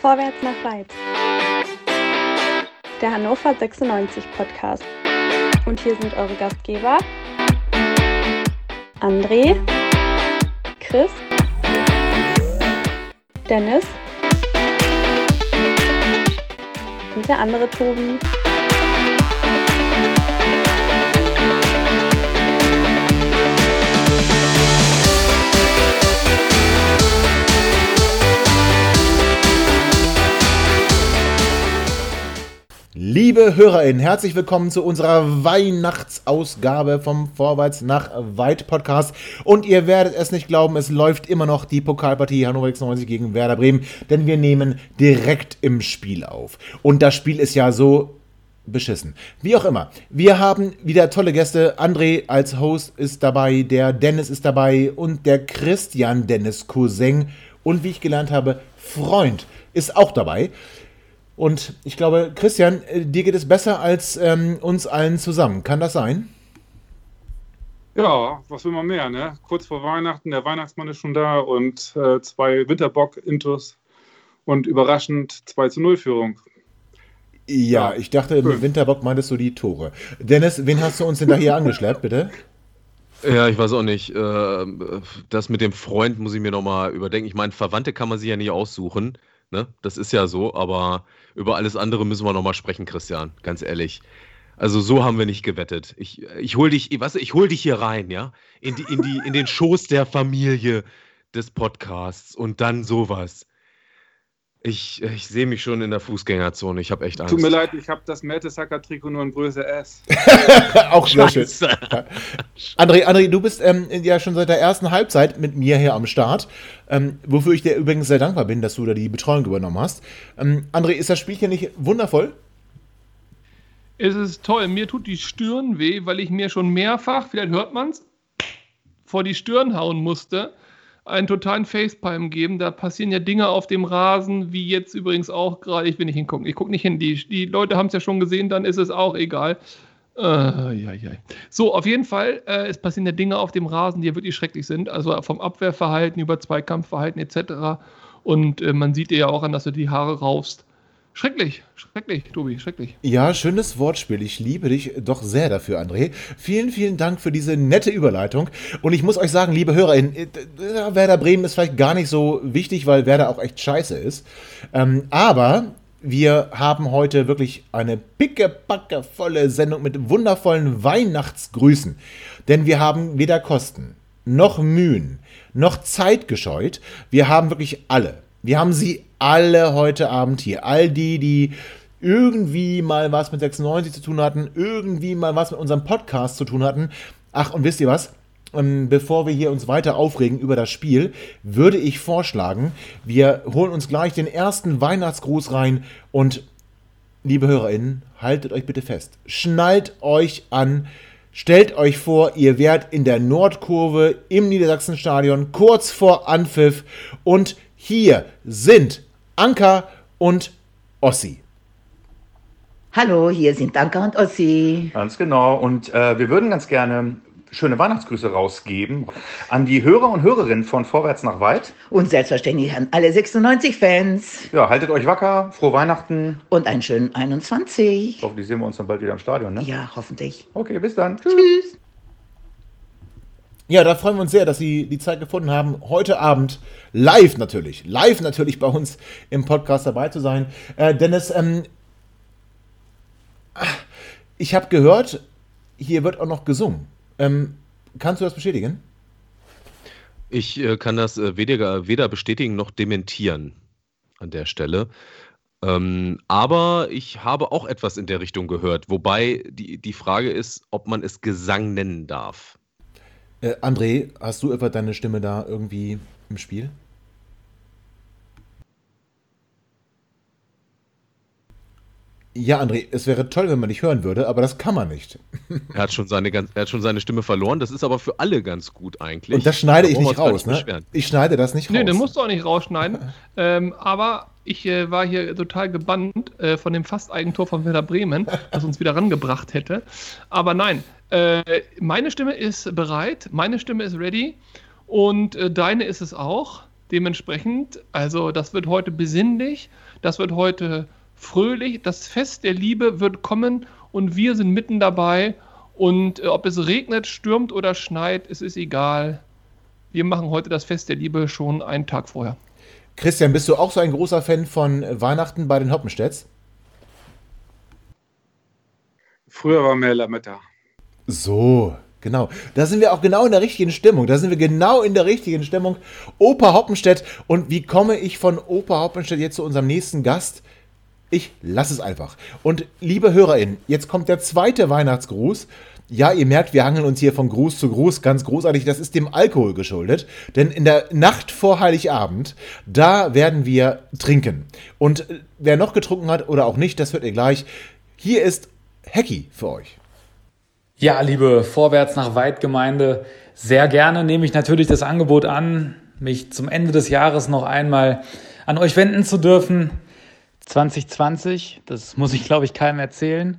Vorwärts nach weit. Der Hannover 96 Podcast. Und hier sind eure Gastgeber André, Chris, Dennis und der andere Tobi. Liebe HörerInnen, herzlich willkommen zu unserer Weihnachtsausgabe vom Vorwärts nach Weit Podcast. Und ihr werdet es nicht glauben, es läuft immer noch die Pokalpartie Hannover 96 gegen Werder Bremen, denn wir nehmen direkt im Spiel auf. Und das Spiel ist ja so beschissen. Wie auch immer. Wir haben wieder tolle Gäste. André als Host ist dabei, der Dennis ist dabei und der Christian Dennis Cousin und wie ich gelernt habe, Freund ist auch dabei. Und ich glaube, Christian, äh, dir geht es besser als ähm, uns allen zusammen. Kann das sein? Ja, was will man mehr, ne? Kurz vor Weihnachten, der Weihnachtsmann ist schon da und äh, zwei Winterbock-Intus und überraschend 2 zu 0 Führung. Ja, ich dachte, mit Winterbock meintest du die Tore. Dennis, wen hast du uns denn da hier angeschleppt, bitte? Ja, ich weiß auch nicht. Äh, das mit dem Freund muss ich mir nochmal überdenken. Ich meine, Verwandte kann man sich ja nicht aussuchen. Ne? Das ist ja so, aber über alles andere müssen wir nochmal sprechen, Christian, ganz ehrlich. Also so haben wir nicht gewettet. Ich, ich hol dich, was, ich hol dich hier rein, ja, in, die, in, die, in den Schoß der Familie des Podcasts und dann sowas. Ich, ich sehe mich schon in der Fußgängerzone. Ich habe echt Angst. Tut mir leid, ich habe das Mertesacker-Trikot nur in Größe S. Auch sehr schön. André, André, du bist ähm, ja schon seit der ersten Halbzeit mit mir hier am Start, ähm, wofür ich dir übrigens sehr dankbar bin, dass du da die Betreuung übernommen hast. Ähm, André, ist das Spielchen nicht wundervoll? Es ist toll. Mir tut die Stirn weh, weil ich mir schon mehrfach, vielleicht hört man es, vor die Stirn hauen musste einen totalen Facepalm geben. Da passieren ja Dinge auf dem Rasen, wie jetzt übrigens auch gerade. Ich will nicht hingucken. Ich gucke nicht hin. Die, die Leute haben es ja schon gesehen, dann ist es auch egal. Äh, ja, ja. So, auf jeden Fall, äh, es passieren ja Dinge auf dem Rasen, die ja wirklich schrecklich sind. Also vom Abwehrverhalten über Zweikampfverhalten etc. Und äh, man sieht dir ja auch an, dass du die Haare raufst. Schrecklich, schrecklich, Tobi, schrecklich. Ja, schönes Wortspiel. Ich liebe dich doch sehr dafür, André. Vielen, vielen Dank für diese nette Überleitung. Und ich muss euch sagen, liebe HörerInnen, äh, Werder Bremen ist vielleicht gar nicht so wichtig, weil Werder auch echt scheiße ist. Ähm, aber wir haben heute wirklich eine pickepackevolle Sendung mit wundervollen Weihnachtsgrüßen. Denn wir haben weder Kosten, noch Mühen, noch Zeit gescheut. Wir haben wirklich alle wir haben sie alle heute Abend hier. All die, die irgendwie mal was mit 96 zu tun hatten, irgendwie mal was mit unserem Podcast zu tun hatten. Ach, und wisst ihr was? Ähm, bevor wir hier uns weiter aufregen über das Spiel, würde ich vorschlagen, wir holen uns gleich den ersten Weihnachtsgruß rein und liebe HörerInnen, haltet euch bitte fest. Schnallt euch an. Stellt euch vor, ihr wärt in der Nordkurve im Niedersachsenstadion kurz vor Anpfiff und hier sind Anka und Ossi. Hallo, hier sind Anka und Ossi. Ganz genau. Und äh, wir würden ganz gerne schöne Weihnachtsgrüße rausgeben an die Hörer und Hörerinnen von Vorwärts nach Weit. Und selbstverständlich an alle 96-Fans. Ja, haltet euch wacker, frohe Weihnachten. Und einen schönen 21. Hoffentlich sehen wir uns dann bald wieder im Stadion, ne? Ja, hoffentlich. Okay, bis dann. Tschüss. Tschüss. Ja, da freuen wir uns sehr, dass Sie die Zeit gefunden haben, heute Abend live natürlich, live natürlich bei uns im Podcast dabei zu sein. Äh, Dennis, ähm, ich habe gehört, hier wird auch noch gesungen. Ähm, kannst du das bestätigen? Ich äh, kann das äh, weder, weder bestätigen noch dementieren an der Stelle. Ähm, aber ich habe auch etwas in der Richtung gehört, wobei die, die Frage ist, ob man es Gesang nennen darf. Äh, André, hast du etwa deine Stimme da irgendwie im Spiel? Ja, André, es wäre toll, wenn man dich hören würde, aber das kann man nicht. Er hat schon seine, er hat schon seine Stimme verloren, das ist aber für alle ganz gut eigentlich. Und das schneide da ich nicht raus, nicht ne? Ich schneide das nicht raus. Nee, den musst du auch nicht rausschneiden. ähm, aber ich äh, war hier total gebannt äh, von dem Fasteigentor von Werder Bremen, das uns wieder rangebracht hätte. Aber nein, äh, meine Stimme ist bereit, meine Stimme ist ready und äh, deine ist es auch. Dementsprechend, also das wird heute besinnlich, das wird heute fröhlich, das Fest der Liebe wird kommen und wir sind mitten dabei. Und äh, ob es regnet, stürmt oder schneit, es ist egal. Wir machen heute das Fest der Liebe schon einen Tag vorher. Christian, bist du auch so ein großer Fan von Weihnachten bei den Hoppenstedts? Früher war mehr Lametta. So, genau. Da sind wir auch genau in der richtigen Stimmung. Da sind wir genau in der richtigen Stimmung. Opa Hoppenstedt. Und wie komme ich von Opa Hoppenstedt jetzt zu unserem nächsten Gast? Ich lasse es einfach. Und liebe HörerInnen, jetzt kommt der zweite Weihnachtsgruß. Ja, ihr merkt, wir hangeln uns hier von Gruß zu Gruß ganz großartig. Das ist dem Alkohol geschuldet. Denn in der Nacht vor Heiligabend, da werden wir trinken. Und äh, wer noch getrunken hat oder auch nicht, das hört ihr gleich. Hier ist Hecki für euch. Ja, liebe Vorwärts nach Weitgemeinde, sehr gerne nehme ich natürlich das Angebot an, mich zum Ende des Jahres noch einmal an euch wenden zu dürfen. 2020, das muss ich glaube ich keinem erzählen,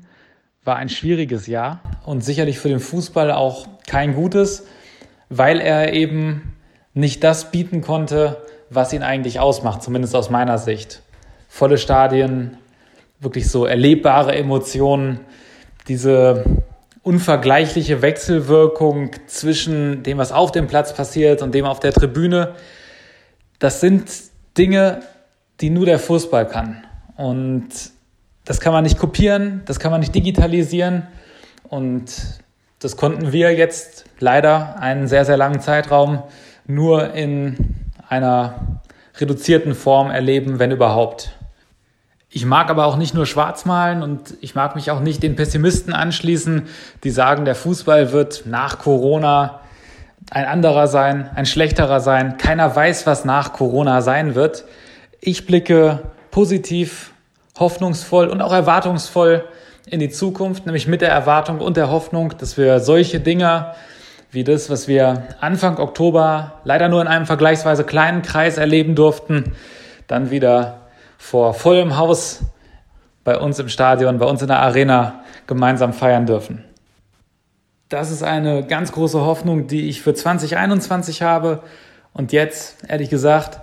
war ein schwieriges Jahr und sicherlich für den Fußball auch kein gutes, weil er eben nicht das bieten konnte, was ihn eigentlich ausmacht, zumindest aus meiner Sicht. Volle Stadien, wirklich so erlebbare Emotionen, diese unvergleichliche Wechselwirkung zwischen dem, was auf dem Platz passiert und dem auf der Tribüne. Das sind Dinge, die nur der Fußball kann. Und das kann man nicht kopieren, das kann man nicht digitalisieren. Und das konnten wir jetzt leider einen sehr, sehr langen Zeitraum nur in einer reduzierten Form erleben, wenn überhaupt. Ich mag aber auch nicht nur schwarz malen und ich mag mich auch nicht den Pessimisten anschließen, die sagen, der Fußball wird nach Corona ein anderer sein, ein schlechterer sein. Keiner weiß, was nach Corona sein wird. Ich blicke positiv hoffnungsvoll und auch erwartungsvoll in die Zukunft, nämlich mit der Erwartung und der Hoffnung, dass wir solche Dinge wie das, was wir Anfang Oktober leider nur in einem vergleichsweise kleinen Kreis erleben durften, dann wieder vor vollem Haus bei uns im Stadion, bei uns in der Arena gemeinsam feiern dürfen. Das ist eine ganz große Hoffnung, die ich für 2021 habe. Und jetzt, ehrlich gesagt,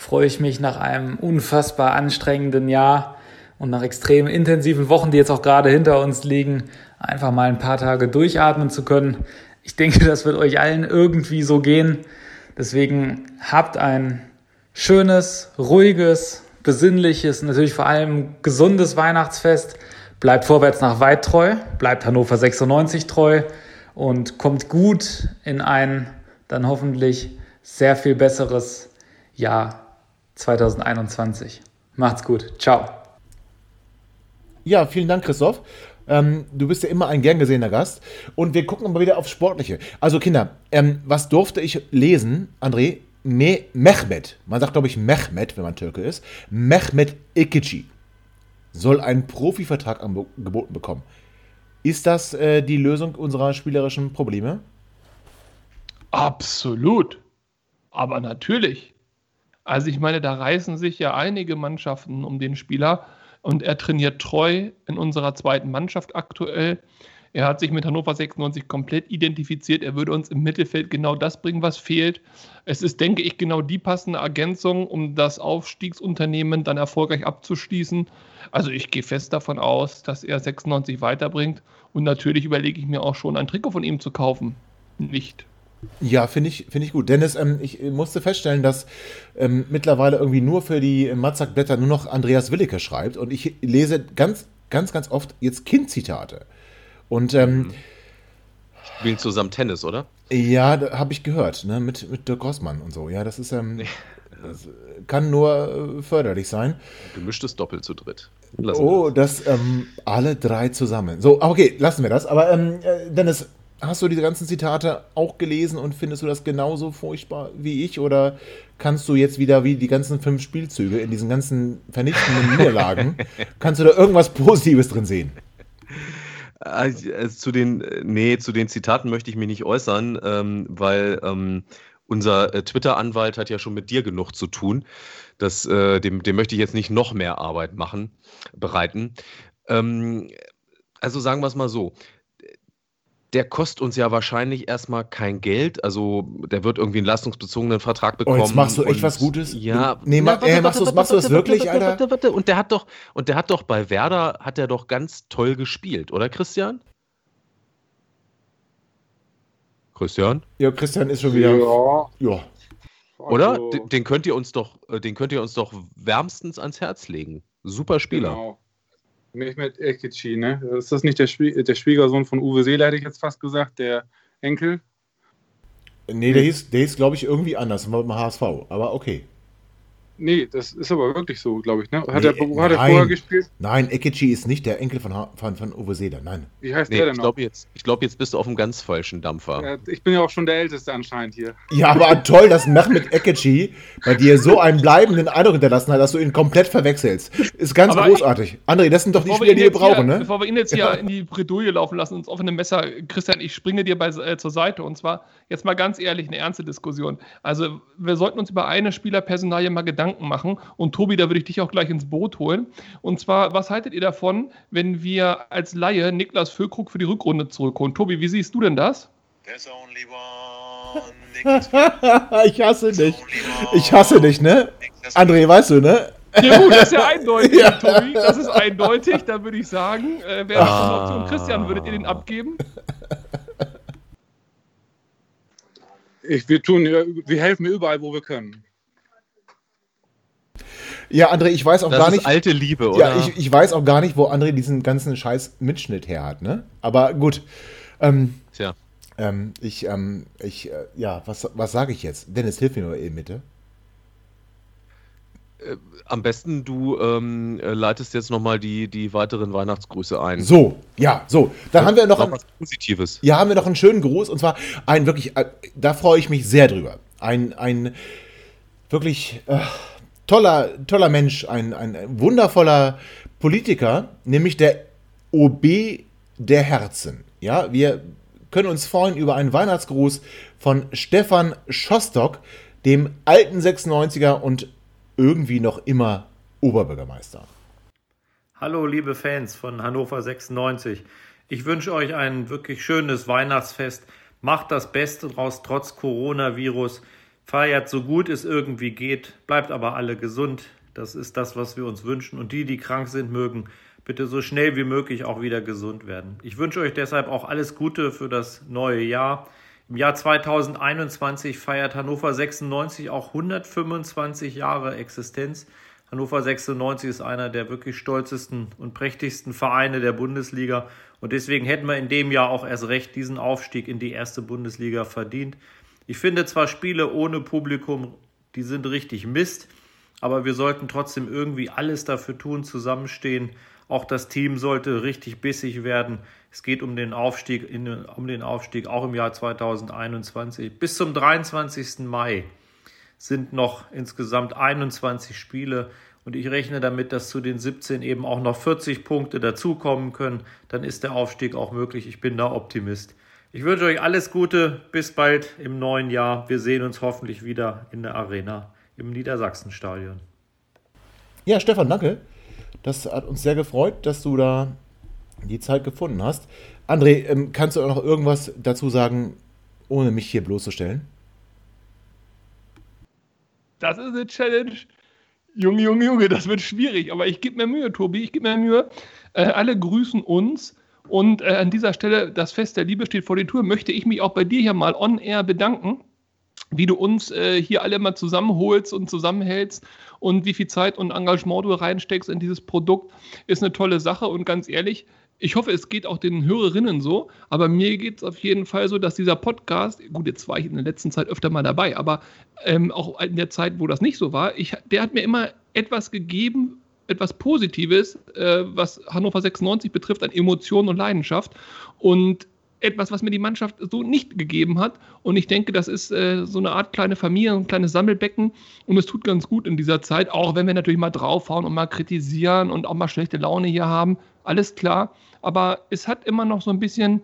freue ich mich nach einem unfassbar anstrengenden Jahr und nach extrem intensiven Wochen, die jetzt auch gerade hinter uns liegen, einfach mal ein paar Tage durchatmen zu können. Ich denke, das wird euch allen irgendwie so gehen. Deswegen habt ein schönes, ruhiges, besinnliches, natürlich vor allem gesundes Weihnachtsfest. Bleibt vorwärts nach weit treu, bleibt Hannover 96 treu und kommt gut in ein dann hoffentlich sehr viel besseres Jahr 2021. Macht's gut. Ciao. Ja, vielen Dank, Christoph. Ähm, du bist ja immer ein gern gesehener Gast. Und wir gucken aber wieder aufs Sportliche. Also, Kinder, ähm, was durfte ich lesen, André? Me Mehmet, man sagt glaube ich Mehmet, wenn man Türke ist, Mehmet Ikici soll einen Profivertrag angeboten bekommen. Ist das äh, die Lösung unserer spielerischen Probleme? Absolut. Aber natürlich. Also ich meine, da reißen sich ja einige Mannschaften um den Spieler und er trainiert treu in unserer zweiten Mannschaft aktuell. Er hat sich mit Hannover 96 komplett identifiziert. Er würde uns im Mittelfeld genau das bringen, was fehlt. Es ist, denke ich, genau die passende Ergänzung, um das Aufstiegsunternehmen dann erfolgreich abzuschließen. Also ich gehe fest davon aus, dass er 96 weiterbringt. Und natürlich überlege ich mir auch schon, ein Trikot von ihm zu kaufen. Nicht. Ja, finde ich, find ich gut. Dennis, ähm, ich musste feststellen, dass ähm, mittlerweile irgendwie nur für die Matzak-Blätter nur noch Andreas Willicke schreibt und ich lese ganz, ganz, ganz oft jetzt Kind-Zitate. Und ähm, mhm. Spielen zusammen Tennis, oder? Ja, habe ich gehört, ne? mit, mit Dirk Rossmann und so. Ja, das ist, ähm, das kann nur äh, förderlich sein. Gemischtes Doppel zu dritt. Lassen oh, das ähm, alle drei zusammen. So, okay, lassen wir das. Aber ähm, äh, Dennis, Hast du diese ganzen Zitate auch gelesen und findest du das genauso furchtbar wie ich? Oder kannst du jetzt wieder wie die ganzen fünf Spielzüge in diesen ganzen vernichtenden Niederlagen, kannst du da irgendwas Positives drin sehen? Also, zu den, nee, zu den Zitaten möchte ich mich nicht äußern, ähm, weil ähm, unser äh, Twitter-Anwalt hat ja schon mit dir genug zu tun. Das, äh, dem, dem möchte ich jetzt nicht noch mehr Arbeit machen, bereiten. Ähm, also sagen wir es mal so der kostet uns ja wahrscheinlich erstmal kein Geld. Also der wird irgendwie einen leistungsbezogenen Vertrag Oh, bekommen. jetzt machst du echt was Gutes? Ja. Nee, ma- äh, machst du's- machst du das wirklich, warte, Alter? Warte, warte. Und der hat doch, und der hat doch bei Werder hat er doch ganz toll gespielt, oder Christian? Christian? Ja, Christian ist schon wieder. Ja. Ja. Oder? Also, Den, den könnt ihr uns doch, äh, den könnt ihr uns doch wärmstens ans Herz legen. Super Spieler. Genau. Mehmet Ekici, ne? Ist das nicht der, Schwie der Schwiegersohn von Uwe Seeler, hätte ich jetzt fast gesagt, der Enkel? Nee, der hieß, der hieß glaube ich, irgendwie anders. War beim HSV. Aber okay. Nee, das ist aber wirklich so, glaube ich, ne? Hat, Nee, er, hat er vorher gespielt? Nein, Ekici ist nicht der Enkel von, Ha- von, von Uwe Seeler. Nein. Wie heißt Nee, der ich denn noch? glaube jetzt, ich glaub, jetzt bist du auf einem ganz falschen Dampfer. Ja, ich bin ja auch schon der Älteste anscheinend hier. Ja, aber toll, dass Mehmet Ekici bei dir so einen bleibenden Eindruck hinterlassen hat, dass du ihn komplett verwechselst. Ist ganz Aber großartig. André, das sind doch die Spieler, die wir brauchen, hier, ne? Bevor wir ihn jetzt hier in die Bredouille laufen lassen, ins offene Messer, Christian, ich springe dir bei, äh, zur Seite. Und zwar jetzt mal ganz ehrlich, eine ernste Diskussion. Also wir sollten uns über eine Spielerpersonalie mal Gedanken machen. Und Tobi, da würde ich dich auch gleich ins Boot holen. Und zwar, was haltet ihr davon, wenn wir als Laie Niklas Füllkrug für die Rückrunde zurückholen? Tobi, wie siehst du denn das? There's only one ich hasse dich. Ich hasse dich, ne? André, weißt du, ne? Ja gut, das ist ja eindeutig, Ja. Tobi. Das ist eindeutig. Da würde ich sagen, äh, wäre das schon eine Option. Christian, würdet ihr den abgeben? Ich, wir, tun, wir helfen überall, wo wir können. Ja, André, ich weiß auch Das gar ist nicht. alte Liebe, oder? Ja, ich, ich weiß auch gar nicht, wo André diesen ganzen scheiß Mitschnitt her hat, ne? Aber gut. Ähm, Tja. ähm, ich, ähm, ich, äh, ja, was, was sage ich jetzt? Dennis, hilf mir mal eben bitte. Am besten du ähm, äh, leitest jetzt nochmal die, die weiteren Weihnachtsgrüße ein. So, ja, so. Dann haben wir noch, ein, was Positives. ja, haben wir noch einen schönen Gruß und zwar ein wirklich, äh, da freue ich mich sehr drüber. Ein, ein wirklich äh, toller, toller Mensch, ein, ein wundervoller Politiker, nämlich der OB der Herzen. Ja, wir können uns freuen über einen Weihnachtsgruß von Stefan Schostock, dem alten 96er und irgendwie noch immer Oberbürgermeister. Hallo, liebe Fans von Hannover 96. Ich wünsche euch ein wirklich schönes Weihnachtsfest. Macht das Beste draus trotz Coronavirus. Feiert so gut es irgendwie geht. Bleibt aber alle gesund. Das ist das, was wir uns wünschen. Und die, die krank sind, mögen bitte so schnell wie möglich auch wieder gesund werden. Ich wünsche euch deshalb auch alles Gute für das neue Jahr. Im Jahr 2021 feiert Hannover 96 auch 125 Jahre Existenz. Hannover 96 ist einer der wirklich stolzesten und prächtigsten Vereine der Bundesliga. Und deswegen hätten wir in dem Jahr auch erst recht diesen Aufstieg in die erste Bundesliga verdient. Ich finde zwar Spiele ohne Publikum, die sind richtig Mist, aber wir sollten trotzdem irgendwie alles dafür tun, zusammenstehen. Auch das Team sollte richtig bissig werden. Es geht um den Aufstieg, in, um den Aufstieg auch im Jahr 2021. Bis zum 23. Mai sind noch insgesamt 21 Spiele und ich rechne damit, dass zu den 17 eben auch noch 40 Punkte dazukommen können. Dann ist der Aufstieg auch möglich. Ich bin da Optimist. Ich wünsche euch alles Gute. Bis bald im neuen Jahr. Wir sehen uns hoffentlich wieder in der Arena im Niedersachsenstadion. Ja, Stefan, danke. Das hat uns sehr gefreut, dass du da die Zeit gefunden hast. André, ähm, kannst du auch noch irgendwas dazu sagen, ohne mich hier bloßzustellen? Das ist eine Challenge. Junge, Junge, Junge, das wird schwierig. Aber ich gebe mir Mühe, Tobi. Ich gebe mir Mühe. Äh, alle grüßen uns. Und äh, an dieser Stelle, das Fest der Liebe steht vor der Tür, möchte ich mich auch bei dir hier mal on air bedanken, wie du uns äh, hier alle mal zusammenholst und zusammenhältst und wie viel Zeit und Engagement du reinsteckst in dieses Produkt, ist eine tolle Sache. Und ganz ehrlich, ich hoffe, es geht auch den Hörerinnen so, aber mir geht es auf jeden Fall so, dass dieser Podcast, gut, jetzt war ich in der letzten Zeit öfter mal dabei, aber ähm, auch in der Zeit, wo das nicht so war, ich, der hat mir immer etwas gegeben, etwas Positives, äh, was Hannover 96 betrifft, an Emotionen und Leidenschaft und etwas, was mir die Mannschaft so nicht gegeben hat. Und ich denke, das ist äh, so eine Art kleine Familie, ein kleines Sammelbecken. Und es tut ganz gut in dieser Zeit, auch wenn wir natürlich mal draufhauen und mal kritisieren und auch mal schlechte Laune hier haben. Alles klar. Aber es hat immer noch so ein bisschen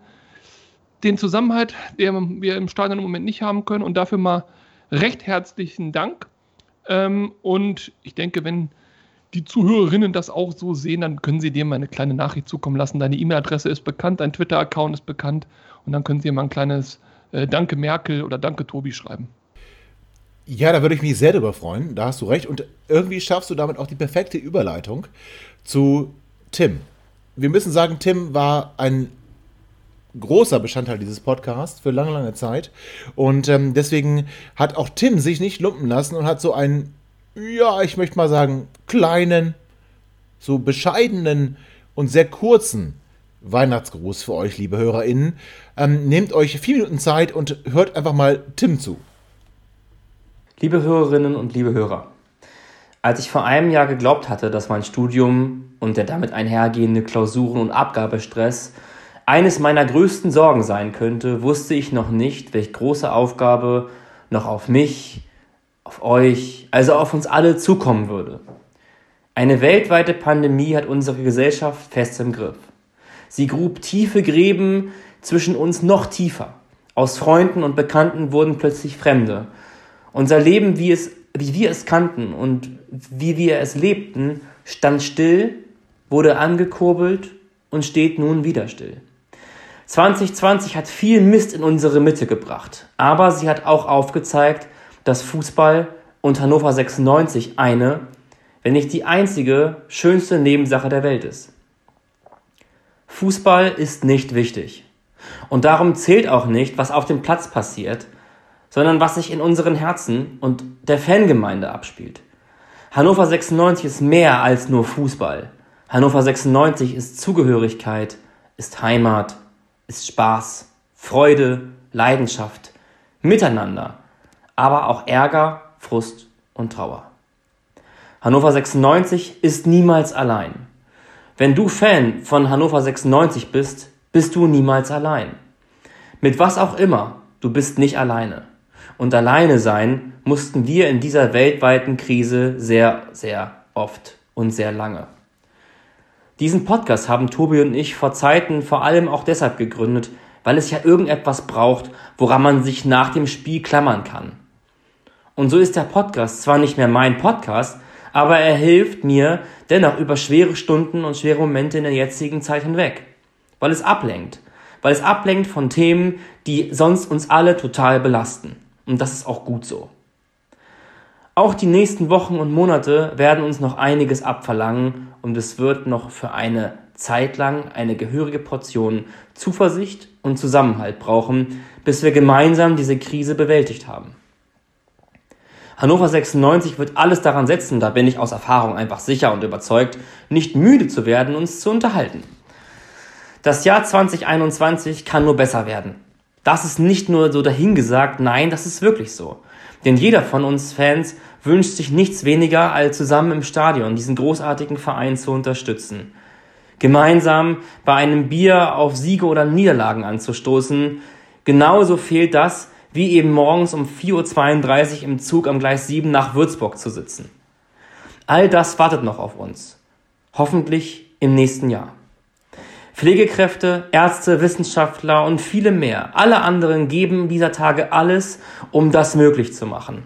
den Zusammenhalt, den wir im Stadion im Moment nicht haben können. Und dafür mal recht herzlichen Dank. Ähm, und ich denke, wenn die Zuhörerinnen das auch so sehen, dann können sie dir mal eine kleine Nachricht zukommen lassen. Deine E-Mail-Adresse ist bekannt, dein Twitter-Account ist bekannt und dann können sie mal ein kleines äh, Danke Merkel oder Danke Tobi schreiben. Ja, da würde ich mich sehr drüber freuen, da hast du recht. Und irgendwie schaffst du damit auch die perfekte Überleitung zu Tim. Wir müssen sagen, Tim war ein großer Bestandteil dieses Podcasts für lange, lange Zeit. Und ähm, deswegen hat auch Tim sich nicht lumpen lassen und hat so einen, ja, ich möchte mal sagen, kleinen, so bescheidenen und sehr kurzen Weihnachtsgruß für euch, liebe HörerInnen. Ähm, nehmt euch vier Minuten Zeit und hört einfach mal Tim zu. Liebe Hörerinnen und liebe Hörer, als ich vor einem Jahr geglaubt hatte, dass mein Studium und der damit einhergehende Klausuren- und Abgabestress eines meiner größten Sorgen sein könnte, wusste ich noch nicht, welche große Aufgabe noch auf mich, auf euch, also auf uns alle zukommen würde. Eine weltweite Pandemie hat unsere Gesellschaft fest im Griff. Sie grub tiefe Gräben zwischen uns noch tiefer. Aus Freunden und Bekannten wurden plötzlich Fremde. Unser Leben, wie, es, wie wir es kannten und wie wir es lebten, stand still, wurde angekurbelt und steht nun wieder still. 2020 hat viel Mist in unsere Mitte gebracht, aber sie hat auch aufgezeigt, dass Fußball und Hannover 96 eine, wenn nicht die einzige, schönste Nebensache der Welt ist. Fußball ist nicht wichtig. Und darum zählt auch nicht, was auf dem Platz passiert, sondern was sich in unseren Herzen und der Fangemeinde abspielt. Hannover 96 ist mehr als nur Fußball. Hannover 96 ist Zugehörigkeit, ist Heimat, ist Spaß, Freude, Leidenschaft, Miteinander, aber auch Ärger, Frust und Trauer. Hannover 96 ist niemals allein. Wenn du Fan von Hannover 96 bist, bist du niemals allein. Mit was auch immer, du bist nicht alleine. Und alleine sein mussten wir in dieser weltweiten Krise sehr, sehr oft und sehr lange. Diesen Podcast haben Tobi und ich vor Zeiten vor allem auch deshalb gegründet, weil es ja irgendetwas braucht, woran man sich nach dem Spiel klammern kann. Und so ist der Podcast zwar nicht mehr mein Podcast, aber er hilft mir dennoch über schwere Stunden und schwere Momente in der jetzigen Zeit hinweg, weil es ablenkt, weil es ablenkt von Themen, die sonst uns alle total belasten. Und das ist auch gut so. Auch die nächsten Wochen und Monate werden uns noch einiges abverlangen und es wird noch für eine Zeit lang eine gehörige Portion Zuversicht und Zusammenhalt brauchen, bis wir gemeinsam diese Krise bewältigt haben. Hannover 96 wird alles daran setzen, da bin ich aus Erfahrung einfach sicher und überzeugt, nicht müde zu werden, uns zu unterhalten. Das Jahr 2021 kann nur besser werden. Das ist nicht nur so dahingesagt, nein, das ist wirklich so. Denn jeder von uns Fans wünscht sich nichts weniger, als zusammen im Stadion diesen großartigen Verein zu unterstützen. Gemeinsam bei einem Bier auf Siege oder Niederlagen anzustoßen. Genauso fehlt das, wie eben morgens um 4.32 Uhr im Zug am Gleis 7 nach Würzburg zu sitzen. All das wartet noch auf uns. Hoffentlich im nächsten Jahr. Pflegekräfte, Ärzte, Wissenschaftler und viele mehr, alle anderen geben dieser Tage alles, um das möglich zu machen.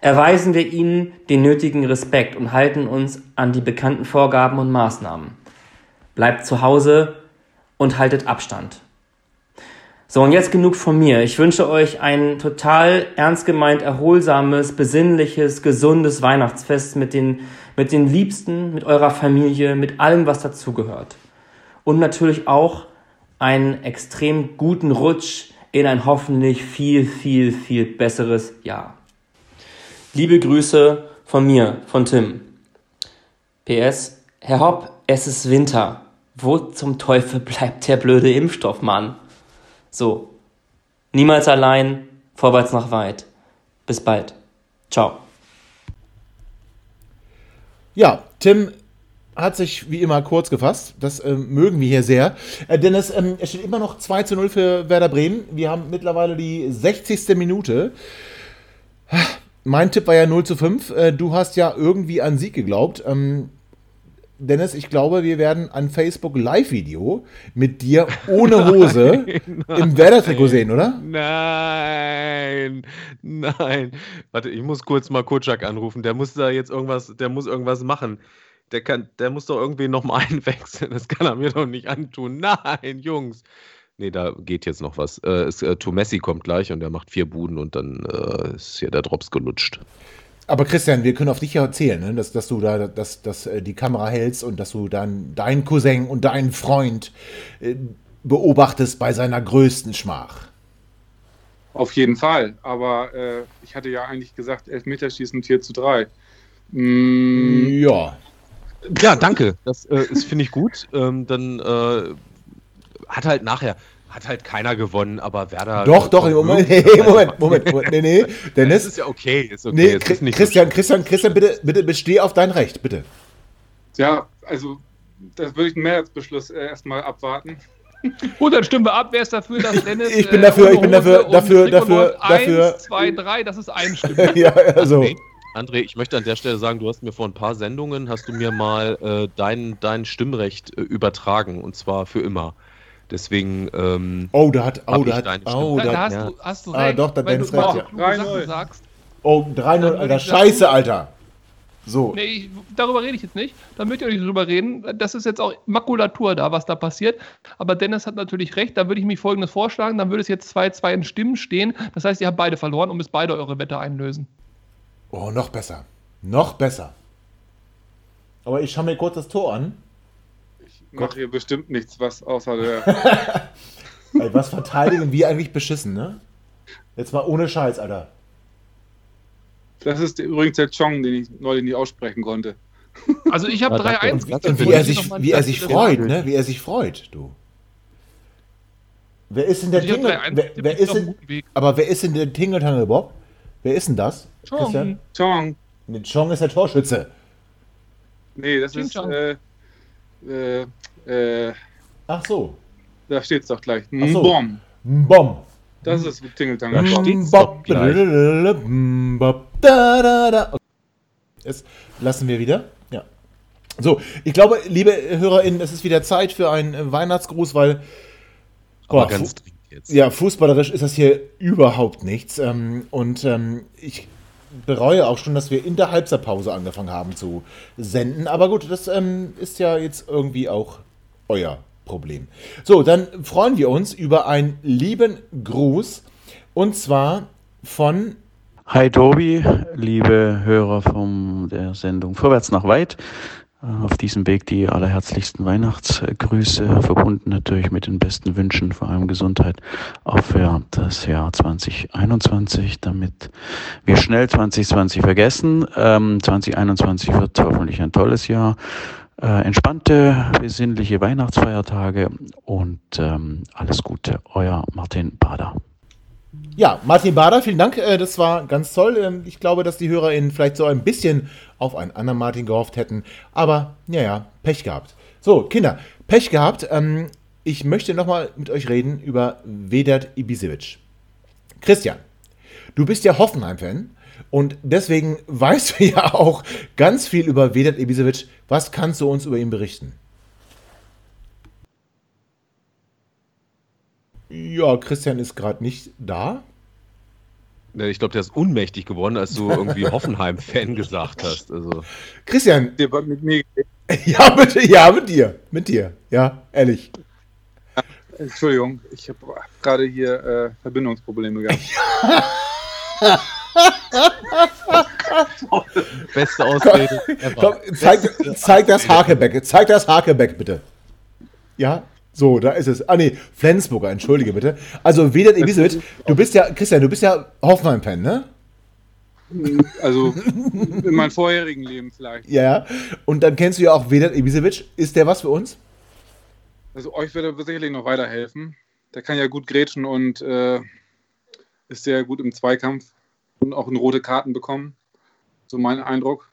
Erweisen wir ihnen den nötigen Respekt und halten uns an die bekannten Vorgaben und Maßnahmen. Bleibt zu Hause und haltet Abstand. So, und jetzt genug von mir. Ich wünsche euch ein total ernst gemeint erholsames, besinnliches, gesundes Weihnachtsfest mit den, mit den Liebsten, mit eurer Familie, mit allem, was dazugehört. Und natürlich auch einen extrem guten Rutsch in ein hoffentlich viel, viel, viel besseres Jahr. Liebe Grüße von mir, von Tim. PS, Herr Hopp, es ist Winter. Wo zum Teufel bleibt der blöde Impfstoff, Mann? So, niemals allein, vorwärts nach weit. Bis bald. Ciao. Ja, Tim hat sich wie immer kurz gefasst. Das äh, mögen wir hier sehr. Äh, denn es, ähm, es, steht immer noch 2 zu 0 für Werder Bremen. Wir haben mittlerweile die 60. Minute. Mein Tipp war ja 0 zu 5. Äh, du hast ja irgendwie an Sieg geglaubt. Ähm, Dennis, ich glaube, wir werden ein Facebook Live-Video mit dir ohne Hose im Werder-Trikot sehen, oder? Nein, nein. Warte, ich muss kurz mal Kotschak anrufen. Der muss da jetzt irgendwas, der muss irgendwas machen. Der, kann, der muss doch irgendwie nochmal einwechseln. Das kann er mir doch nicht antun. Nein, Jungs. Nee, da geht jetzt noch was. Äh, es, äh, Messi kommt gleich und der macht vier Buden und dann äh, ist hier der Drops gelutscht. Aber Christian, wir können auf dich ja erzählen, ne? dass, dass du da dass, dass, äh, die Kamera hältst und dass du dann deinen Cousin und deinen Freund äh, beobachtest bei seiner größten Schmach. Auf jeden Fall. Aber äh, ich hatte ja eigentlich gesagt, Elfmeterschießen 4 zu 3. Mm, Ja. Ja, danke. Das äh, ist- finde ich gut. Ähm, dann äh, hat halt nachher, hat halt keiner gewonnen, aber Werder. Doch, doch, äh, Moment, hey, Moment, Moment, Moment, nee, nee, Dennis. Das ist ja okay, ist okay. nee, es ist Christian, Christian, Christian, bitte, bitte besteh auf dein Recht, bitte. ja, also das würde ich einen Mehrheitsbeschluss äh, erstmal abwarten. Gut, dann stimmen wir ab. Wer ist dafür, dass Dennis. Ich bin äh, dafür, ohne ich bin dafür, dafür, dafür, dafür. Eins, zwei, drei, das ist einstimmen. ja, also. André, André, ich möchte an der Stelle sagen, du hast mir vor ein paar Sendungen, hast du mir mal äh, dein, dein Stimmrecht äh, übertragen und zwar für immer. Deswegen. Ähm, Oh, da hat, oh, da hat, oh, Da, da hast, ja. du, hast du Ah, recht. doch, da Dennis recht, ja. kluge 3-0. Sachen sagst. oh, 3-0, würde Alter, scheiße, Alter. So. Nee, ich, darüber rede ich jetzt nicht. Da möchte ich auch nicht drüber reden. Das ist jetzt auch Makulatur da, was da passiert. Aber Dennis hat natürlich recht. Da würde ich mich folgendes vorschlagen. Dann würde es jetzt 2-2 in Stimmen stehen. Das heißt, ihr habt beide verloren und müsst beide eure Wette einlösen. Oh, noch besser. Noch besser. Aber ich schaue mir kurz das Tor an. Ich mache hier bestimmt nichts, was außer der. Ey, was verteidigen wir eigentlich beschissen, ne? Jetzt mal ohne Scheiß, Alter. Das ist übrigens der Chong, den ich neulich nicht aussprechen konnte. Also ich habe Ja, danke. 3-1 Und wie er ich sich, wie er sich freut, ne? Wie er sich freut, du. Wer ist denn der Also Tingle? 3-1 Wer, wer ist denn, aber wer ist denn der Tingle Bob? Wer ist denn das? Chong. Christian? Chong. Nee, Chong ist der Torschütze. Nee, das Ching ist. Chong. Äh, äh, äh, Ach so. da steht's doch gleich. Ach so. Bom. Bom. Das ist Tingeltanger. Da steht's doch gleich. Jetzt lassen wir wieder. Ja. So, ich glaube, liebe HörerInnen, es ist wieder Zeit für einen Weihnachtsgruß, weil aber Boah, ganz dringend jetzt. ja, fußballerisch ist das hier überhaupt nichts. Ähm, und ähm, ich bereue auch schon, dass wir in der Halbzeitpause angefangen haben zu senden. Aber gut, das ähm, ist ja jetzt irgendwie auch euer Problem. So, dann freuen wir uns über einen lieben Gruß. Und zwar von Hi Tobi, liebe Hörer von der Sendung Vorwärts nach Weit. Auf diesem Weg die allerherzlichsten Weihnachtsgrüße, verbunden natürlich mit den besten Wünschen, vor allem Gesundheit, auch für das Jahr 2021, damit wir schnell 2020 vergessen. Ähm, 2021 wird hoffentlich ein tolles Jahr. Äh, entspannte, besinnliche Weihnachtsfeiertage und ähm, alles Gute. Euer Martin Bader. Ja, Martin Bader, vielen Dank. äh, Das war ganz toll. Ähm, Ich glaube, dass die HörerInnen vielleicht so ein bisschen auf einen anderen Martin gehofft hätten. Aber, naja, Pech gehabt. So, Kinder, Pech gehabt. Ähm, Ich möchte nochmal mit euch reden über Vedat Ibisevic. Christian, du bist ja Hoffenheim-Fan und deswegen weißt du ja auch ganz viel über Vedat Ibisevic. Was kannst du uns über ihn berichten? Ja, Christian ist gerade nicht da. Ich glaube, der ist unmächtig geworden, als du irgendwie Hoffenheim-Fan gesagt hast. Also, Christian, mit mir. ja, bitte, ja, mit dir, mit dir, ja, ehrlich. Entschuldigung, ich habe gerade hier äh, Verbindungsprobleme gehabt. beste Ausrede. Komm, zeig, zeig das Hakebeck, zeig das Hakebeck bitte. Ja, so, da ist es. Ah nee, Flensburger, entschuldige bitte. Also Vedat Ibisevic, du bist ja, Christian, du bist ja Hoffenheim-Fan, ne? Also in meinem vorherigen Leben vielleicht. Ja, und dann kennst du ja auch Vedat Ibisevic. Ist der was für uns? Also euch wird er sicherlich noch weiterhelfen. Der kann ja gut grätschen und äh, ist sehr gut im Zweikampf und auch in rote Karten bekommen. So mein Eindruck.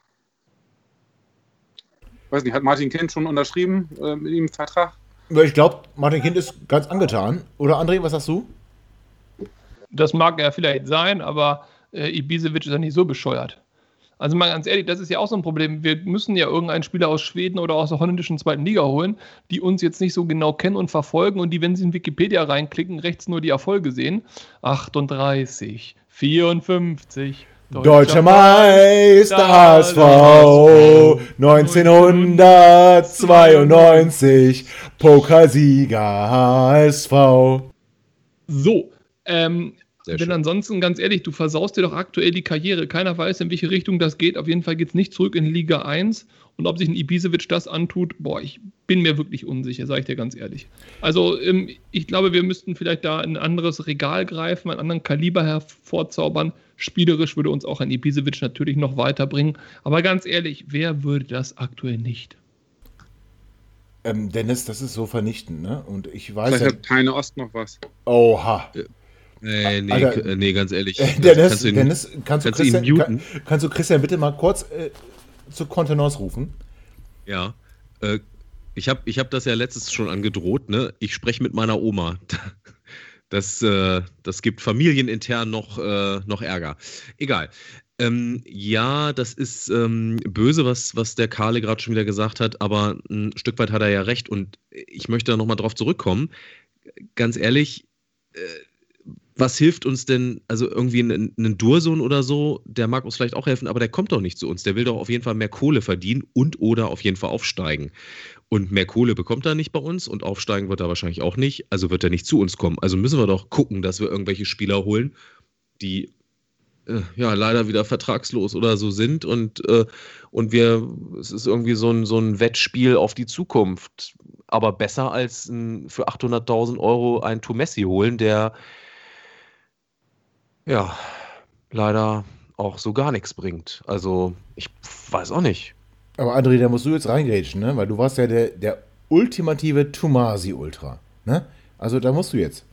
Weiß nicht, hat Martin Kind schon unterschrieben äh, mit ihm einen Vertrag? Ich glaube, Martin Kind ist ganz angetan. Oder André, was sagst du? Das mag er vielleicht sein, aber äh, Ibisevic ist ja nicht so bescheuert. Also mal ganz ehrlich, das ist ja auch so ein Problem. Wir müssen ja irgendeinen Spieler aus Schweden oder aus der holländischen zweiten Liga holen, die uns jetzt nicht so genau kennen und verfolgen und die, wenn sie in Wikipedia reinklicken, rechts nur die Erfolge sehen. 38, 54. Deutscher Meister HSV 1992 Pokalsieger HSV. So, ähm, Sehr denn schön. ansonsten, ganz ehrlich, du versaust dir doch aktuell die Karriere. Keiner weiß, in welche Richtung das geht. Auf jeden Fall geht es nicht zurück in Liga 1. Und ob sich ein Ibisevic das antut, boah, ich bin mir wirklich unsicher, sage ich dir ganz ehrlich. Also, ähm, ich glaube, wir müssten vielleicht da ein anderes Regal greifen, einen anderen Kaliber hervorzaubern. Spielerisch würde uns auch ein Ibisevic natürlich noch weiterbringen. Aber ganz ehrlich, wer würde das aktuell nicht? Ähm, Dennis, das ist so vernichtend, ne? Und ich weiß Vielleicht ja. hat keine Ost noch was. Oha. Nee, nee, Alter. k- äh, nee, ganz ehrlich. Also Dennis, kannst du ihn, Dennis, kannst, kannst du du ihn Christian, muten? kann, kannst du Christian bitte mal kurz äh, zur Kontenance rufen? Ja. Äh, ich habe ich hab das ja letztes schon angedroht, ne? Ich spreche mit meiner Oma. Das, äh, das gibt familienintern noch, äh, noch Ärger. Egal. Ähm, ja, das ist ähm, böse, was, was der Karle gerade schon wieder gesagt hat, aber ein Stück weit hat er ja recht und ich möchte da nochmal drauf zurückkommen. Ganz ehrlich, äh, was hilft uns denn, also irgendwie ein, ein Durson oder so, der mag uns vielleicht auch helfen, aber der kommt doch nicht zu uns. Der will doch auf jeden Fall mehr Kohle verdienen und oder auf jeden Fall aufsteigen. Und mehr Kohle bekommt er nicht bei uns und aufsteigen wird er wahrscheinlich auch nicht, also wird er nicht zu uns kommen. Also müssen wir doch gucken, dass wir irgendwelche Spieler holen, die äh, ja leider wieder vertragslos oder so sind und, äh, und wir, es ist irgendwie so ein, so ein Wettspiel auf die Zukunft. Aber besser als ein, für 800.000 Euro ein Tumessi holen, der ja leider auch so gar nichts bringt. Also ich weiß auch nicht. Aber André, da musst du jetzt reingrätschen, ne? Weil du warst ja der, der ultimative Tumasi-Ultra. Ne? Also da musst du jetzt.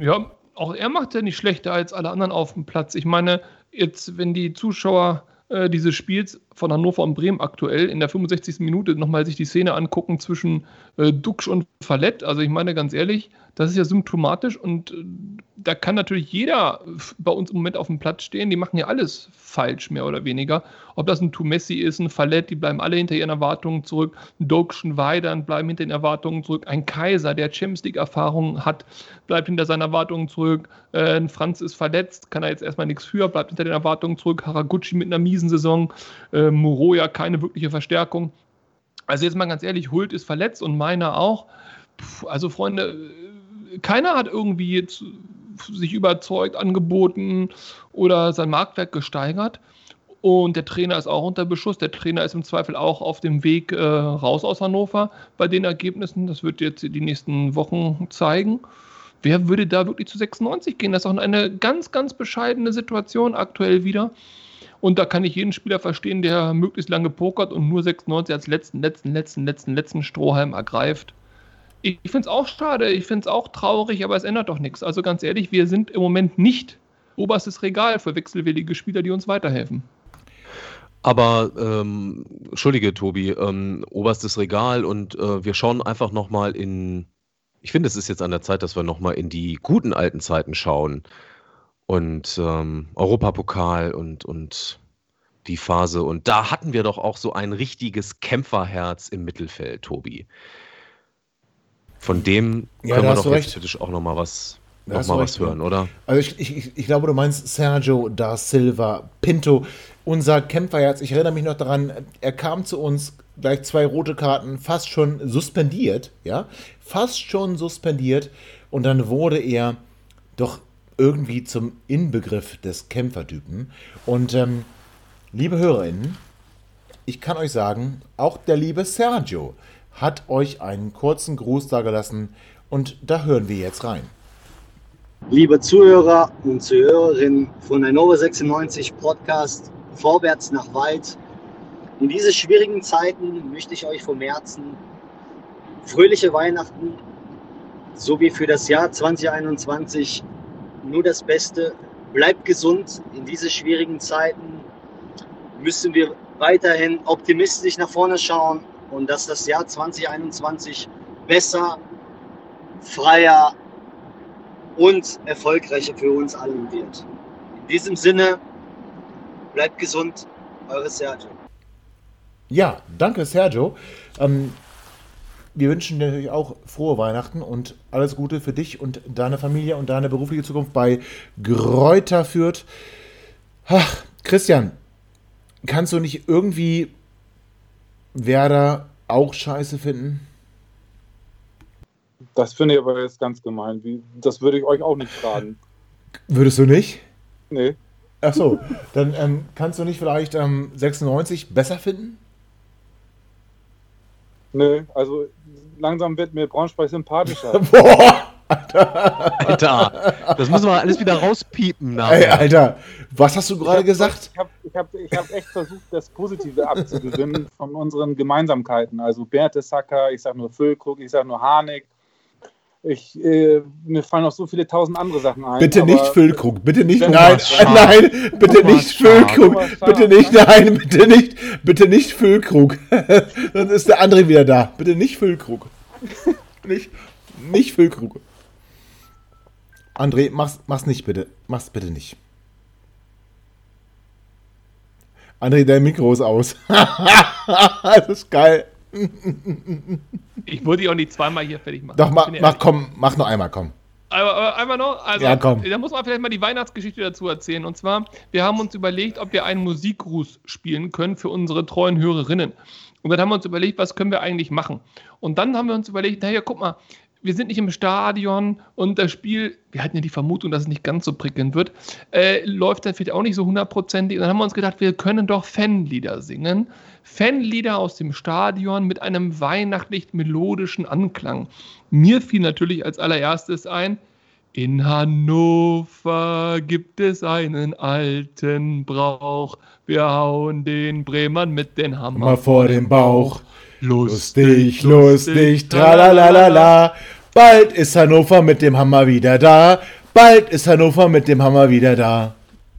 Ja, auch er macht ja nicht schlechter als alle anderen auf dem Platz. Ich meine, jetzt, wenn die Zuschauer äh, dieses Spiels von Hannover und Bremen aktuell in der 65. Minute nochmal sich die Szene angucken zwischen äh, Duxch und Fallett, also ich meine ganz ehrlich, das ist ja symptomatisch und äh, da kann natürlich jeder bei uns im Moment auf dem Platz stehen, die machen ja alles falsch, mehr oder weniger. Ob das ein Tumessi ist, ein Fallett, die bleiben alle hinter ihren Erwartungen zurück. Ein Duxch, ein Weidern bleiben hinter den Erwartungen zurück. Ein Kaiser, der Champions League-Erfahrung hat, bleibt hinter seinen Erwartungen zurück. Äh, ein Franz ist verletzt, kann er jetzt erstmal nichts für, bleibt hinter den Erwartungen zurück. Haraguchi mit einer miesen Saison. Äh, Moroja keine wirkliche Verstärkung. Also jetzt mal ganz ehrlich, Hult ist verletzt und meiner auch. Puh, also Freunde, äh, keiner hat irgendwie jetzt sich überzeugt, angeboten oder sein Marktwert gesteigert. Und der Trainer ist auch unter Beschuss. Der Trainer ist im Zweifel auch auf dem Weg äh, raus aus Hannover bei den Ergebnissen. Das wird jetzt die nächsten Wochen zeigen. Wer würde da wirklich zu 96 gehen? Das ist auch eine ganz, ganz bescheidene Situation aktuell wieder. Und da kann ich jeden Spieler verstehen, der möglichst lange pokert und nur 96 als letzten, letzten, letzten, letzten, letzten Strohhalm ergreift. Ich, ich finde es auch schade, ich finde es auch traurig, aber es ändert doch nichts. Also ganz ehrlich, wir sind im Moment nicht oberstes Regal für wechselwillige Spieler, die uns weiterhelfen. Aber, ähm, entschuldige, Tobi, ähm, oberstes Regal und äh, wir schauen einfach nochmal in, ich finde, es ist jetzt an der Zeit, dass wir nochmal in die guten alten Zeiten schauen. Und ähm, Europapokal und, und die Phase. Und da hatten wir doch auch so ein richtiges Kämpferherz im Mittelfeld, Tobi. Von dem Ja, können wir doch recht. theoretisch auch nochmal was, Da noch mal was recht, hören, oder? Also ich, ich, ich glaube, du meinst Sergio da Silva Pinto, unser Kämpferherz. Ich erinnere mich noch daran, er kam zu uns, gleich zwei rote Karten, fast schon suspendiert, ja, fast schon suspendiert. Und dann wurde er doch irgendwie zum Inbegriff des Kämpfertypen. Und ähm, liebe HörerInnen, ich kann euch sagen, auch der liebe Sergio hat euch einen kurzen Gruß dagelassen und da hören wir jetzt rein. Liebe Zuhörer und Zuhörerinnen von Hannover 96 Podcast Vorwärts nach Weit. In diese schwierigen Zeiten möchte ich euch vom Herzen fröhliche Weihnachten sowie für das Jahr 2021 nur das Beste. Bleibt gesund in diese schwierigen Zeiten. Müssen wir weiterhin optimistisch nach vorne schauen und dass das Jahr 2021 besser, freier und erfolgreicher für uns allen wird. In diesem Sinne Bleibt gesund, eure Sergio. Ja, danke Sergio. Ähm, wir wünschen dir natürlich auch frohe Weihnachten und alles Gute für dich und deine Familie und deine berufliche Zukunft bei Gräuter Fürth. Ach, Christian, kannst du nicht irgendwie Werder auch scheiße finden? Das finde ich aber jetzt ganz gemein. Das würde ich euch auch nicht fragen. Würdest du nicht? Nee. Ach so, dann ähm, kannst du nicht vielleicht ähm, 96 besser finden? Nö, also langsam wird mir Braunschweig sympathischer. Boah! Alter, das müssen wir alles wieder rauspiepen. Ey, nachher. Alter, was hast du gerade hab- gesagt? Ich habe ich hab, ich hab echt versucht, das Positive abzugewinnen von unseren Gemeinsamkeiten. Also Bertesacker, ich sage nur Füllkrug, ich sage nur Harnik. Ich, äh, mir fallen noch so viele tausend andere Sachen ein. Bitte nicht Füllkrug, bitte nicht, nein, nein, bitte nicht. Füllkrug, bitte nicht, nein, bitte nicht, bitte nicht Füllkrug. Sonst ist der andere wieder da. Bitte nicht Füllkrug. Nicht, nicht Füllkrug. André, mach's, mach's nicht bitte. Mach's bitte nicht. André, dein Mikro ist aus. das ist geil. Ich wollte dich auch nicht zweimal hier fertig machen. Doch, mach, mach, komm, mach noch einmal, komm. Aber einmal noch, also Ja, komm. da muss man vielleicht mal die Weihnachtsgeschichte dazu erzählen. Und zwar, wir haben uns überlegt, ob wir einen Musikgruß spielen können für unsere treuen Hörerinnen. Und dann haben wir uns überlegt, was können wir eigentlich machen. Und dann haben wir uns überlegt, naja, guck mal, wir sind nicht im Stadion und das Spiel, wir hatten ja die Vermutung, dass es nicht ganz so prickelnd wird, äh, läuft dann vielleicht auch nicht so hundertprozentig. Und dann haben wir uns gedacht, wir können doch Fanlieder singen. Fanlieder aus dem Stadion mit einem weihnachtlich melodischen Anklang. Mir fiel natürlich als allererstes ein, in Hannover gibt es einen alten Brauch. Wir hauen den Bremern mit den Hammer Mal vor dem Bauch. Lustig, Lustig, lustig, tralalala. Bald ist Hannover mit dem Hammer wieder da. Bald ist Hannover mit dem Hammer wieder da.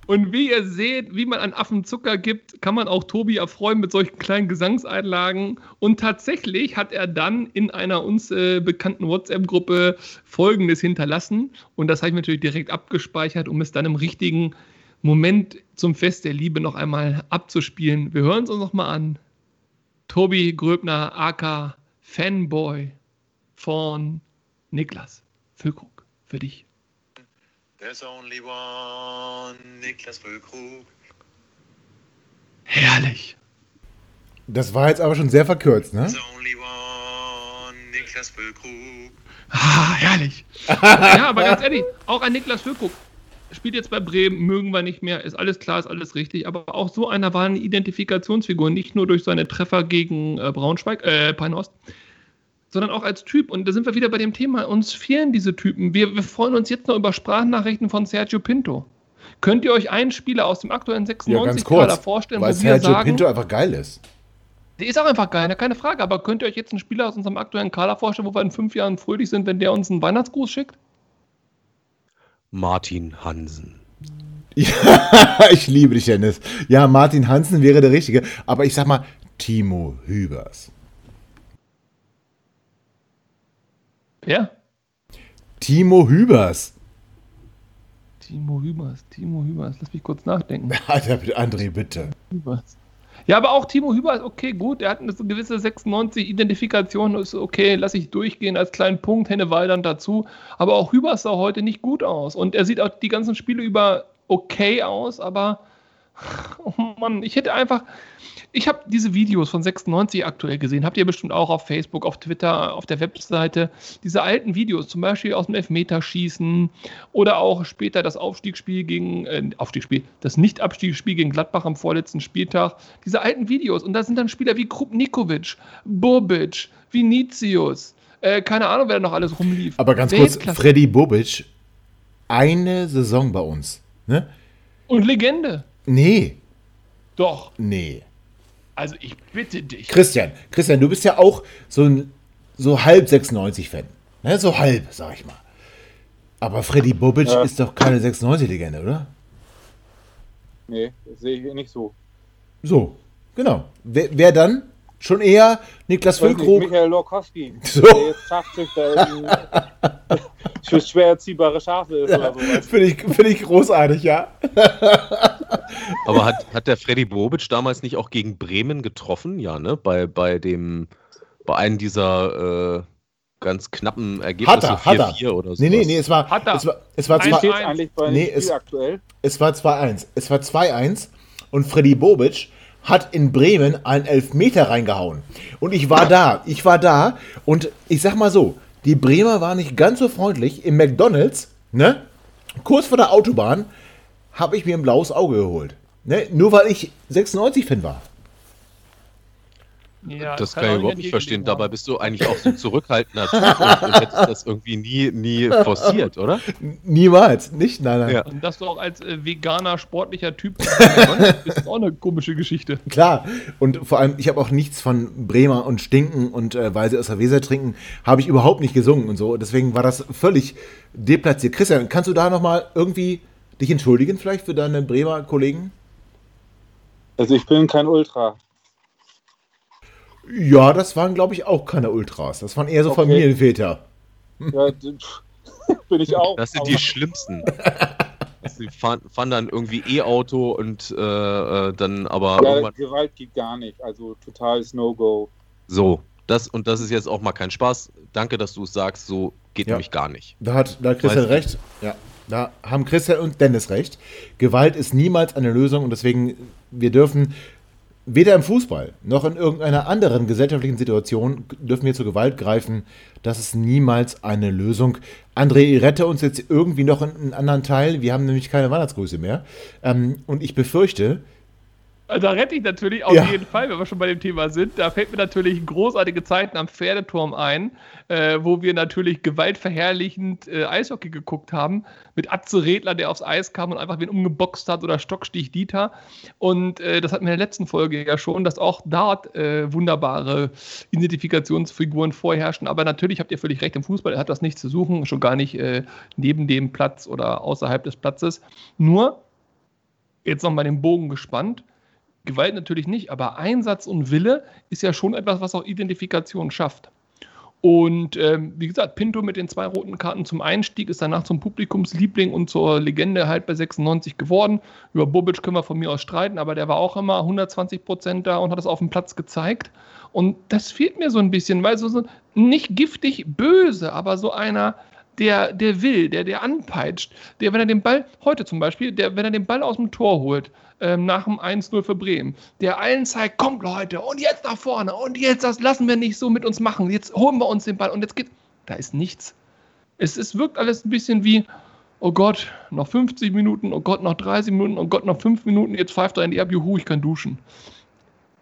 Und wie ihr seht, wie man einen Affen Zucker gibt, kann man auch Tobi erfreuen mit solchen kleinen Gesangseinlagen. Und tatsächlich hat er dann in einer uns äh, bekannten WhatsApp-Gruppe Folgendes hinterlassen. Und das habe ich natürlich direkt abgespeichert, um es dann im richtigen Moment zum Fest der Liebe noch einmal abzuspielen. Wir hören es uns nochmal an. Tobi Gröbner, aka Fanboy von Niklas Füllkrug. Für dich. There's only one Niklas Füllkrug. Herrlich. Das war jetzt aber schon sehr verkürzt, ne? There's only one Niklas Füllkrug. Ah, herrlich. ja, aber ganz ehrlich, auch ein Niklas Füllkrug spielt jetzt bei Bremen, mögen wir nicht mehr, ist alles klar, ist alles richtig, aber auch so einer war eine Identifikationsfigur, nicht nur durch seine Treffer gegen äh, Braunschweig, äh, Peinost, sondern auch als Typ. Und da sind wir wieder bei dem Thema, uns fehlen diese Typen. Wir, wir freuen uns jetzt noch über Sprachnachrichten von Sergio Pinto. Könnt ihr euch einen Spieler aus dem aktuellen Ja, ganz 96-Kader kurz. vorstellen, Weil wo wir Sergio sagen, Pinto einfach geil ist. der ist auch einfach geil, ne? keine Frage. Aber könnt ihr euch jetzt einen Spieler aus unserem aktuellen Kader vorstellen, wo wir in fünf Jahren fröhlich sind, wenn der uns einen Weihnachtsgruß schickt? Martin Hansen. Ja, ich liebe dich, Dennis. Ja, Martin Hansen wäre der Richtige. Aber ich sag mal, Timo Hübers. Wer? Timo Hübers. Timo Hübers, Timo Hübers, lass mich kurz nachdenken. Alter, André, bitte. Hübers. Ja, aber auch Timo Hübers, okay, gut, er hat eine gewisse 96-Identifikation, ist okay, lass ich durchgehen als kleinen Punkt, Hennewald dann dazu. Aber auch Hübers sah heute nicht gut aus. Und er sieht auch die ganzen Spiele über okay aus, aber oh Mann, ich hätte einfach. Ich habe diese Videos von 96 aktuell gesehen, habt ihr bestimmt auch auf Facebook, auf Twitter, auf der Webseite. Diese alten Videos, zum Beispiel aus dem Elfmeterschießen oder auch später das Aufstiegsspiel gegen, äh, Aufstiegsspiel, das Nicht-Abstiegsspiel gegen Gladbach am vorletzten Spieltag. Diese alten Videos. Und da sind dann Spieler wie Krupnikovic, Bobic, Vinicius, äh, keine Ahnung, wer da noch alles rumlief. Aber ganz kurz. Freddy Bobic, eine Saison bei uns. Ne? Und Legende. Nee, Doch. nee. Also ich bitte dich. Christian, Christian, du bist ja auch so ein so halb 96-Fan. Ne? So halb, sag ich mal. Aber Freddy Bobic Ja. ist doch keine 96-Legende, oder? Nee, das sehe ich nicht so. So, genau. Wer, wer dann? Schon eher Niklas Füllkrug? Michael Lorkowski. So. Der jetzt 80 da in, für schwer erziehbare Schafe ist oder sowas. Finde ich, find ich großartig, ja. Aber hat, hat der Freddy Bobic damals nicht auch gegen Bremen getroffen? Ja, ne? Bei, bei dem, bei einem dieser äh, ganz knappen Ergebnisse, Hat er, hat er. 4-4 oder so. Nee, nee, nee, es war, Hat er. es war, es war Wie zwei, steht eigentlich bei dem nee, Spiel es, aktuell? es war 2-1. Es war 2-1 und Freddy Bobic hat in Bremen einen Elfmeter reingehauen. Und ich war da, ich war da und ich sag mal so, die Bremer waren nicht ganz so freundlich. Im McDonalds, ne, kurz vor der Autobahn, habe ich mir ein blaues Auge geholt. Ne, nur weil ich 96-Fan war. Ja, Das kann ich überhaupt nicht verstehen. haben. Dabei bist du eigentlich auch so ein zurückhaltender Typ und, und hättest das irgendwie nie, nie forciert, oder? Niemals, nicht? Nein, nein. Ja. Und dass du auch als äh, veganer, sportlicher Typ bist, ist auch eine komische Geschichte. Klar. Und vor allem, ich habe auch nichts von Bremer und Stinken und äh, weil sie aus der Weser trinken, habe ich überhaupt nicht gesungen und so. Deswegen war das völlig deplatziert. Christian, kannst du da nochmal irgendwie dich entschuldigen vielleicht für deine Bremer Kollegen? Also ich bin kein Ultra. Ja, das waren, glaube ich, auch keine Ultras. Das waren eher so Okay. Familienväter. Ja, bin ich auch. Das sind die schlimmsten. Die fahren, fahren dann irgendwie E-Auto und äh, äh, dann aber Ja, irgendwann Gewalt geht gar nicht. Also totales No-Go. so. Das, und das ist jetzt auch mal kein Spaß. Danke, dass du es sagst. So geht Ja. nämlich gar nicht. Da hat da hat Christian recht. Ja, da haben Christian und Dennis recht. Gewalt ist niemals eine Lösung und deswegen, wir dürfen weder im Fußball noch in irgendeiner anderen gesellschaftlichen Situation dürfen wir zur Gewalt greifen. Das ist niemals eine Lösung. André, rette uns jetzt irgendwie noch in einen anderen Teil. Wir haben nämlich keine Weihnachtsgrüße mehr. Ähm, und ich befürchte, Also, Da rette ich natürlich auf Ja. jeden Fall, wenn wir schon bei dem Thema sind. Da fällt mir natürlich großartige Zeiten am Pferdeturm ein, äh, wo wir natürlich gewaltverherrlichend äh, Eishockey geguckt haben. Mit Atze Redler, der aufs Eis kam und einfach wen umgeboxt hat oder Stockstich Dieter. Und äh, das hatten wir in der letzten Folge ja schon, dass auch dort äh, wunderbare Identifikationsfiguren vorherrschen. Aber natürlich habt ihr völlig recht, im Fußball hat das nichts zu suchen, schon gar nicht äh, neben dem Platz oder außerhalb des Platzes. Nur, jetzt nochmal den Bogen gespannt. Gewalt natürlich nicht, aber Einsatz und Wille ist ja schon etwas, was auch Identifikation schafft. Und ähm, wie gesagt, Pinto mit den zwei roten Karten zum Einstieg ist danach zum Publikumsliebling und zur Legende halt bei 96 geworden. Über Bobic können wir von mir aus streiten, aber der war auch immer 120 Prozent da und hat es auf dem Platz gezeigt. Und das fehlt mir so ein bisschen, weil so, so nicht giftig böse, aber so einer, der, der will, der, der anpeitscht, der, wenn er den Ball, heute zum Beispiel, der, wenn er den Ball aus dem Tor holt, ähm, nach dem 1-0 für Bremen, der allen zeigt, kommt Leute, und jetzt nach vorne, und jetzt, das lassen wir nicht so mit uns machen, jetzt holen wir uns den Ball, und jetzt geht, da ist nichts. Es, es wirkt alles ein bisschen wie, oh Gott, noch 50 Minuten, oh Gott, noch 30 Minuten, oh Gott, noch 5 Minuten, jetzt pfeift er in die ab, juhu, ich kann duschen.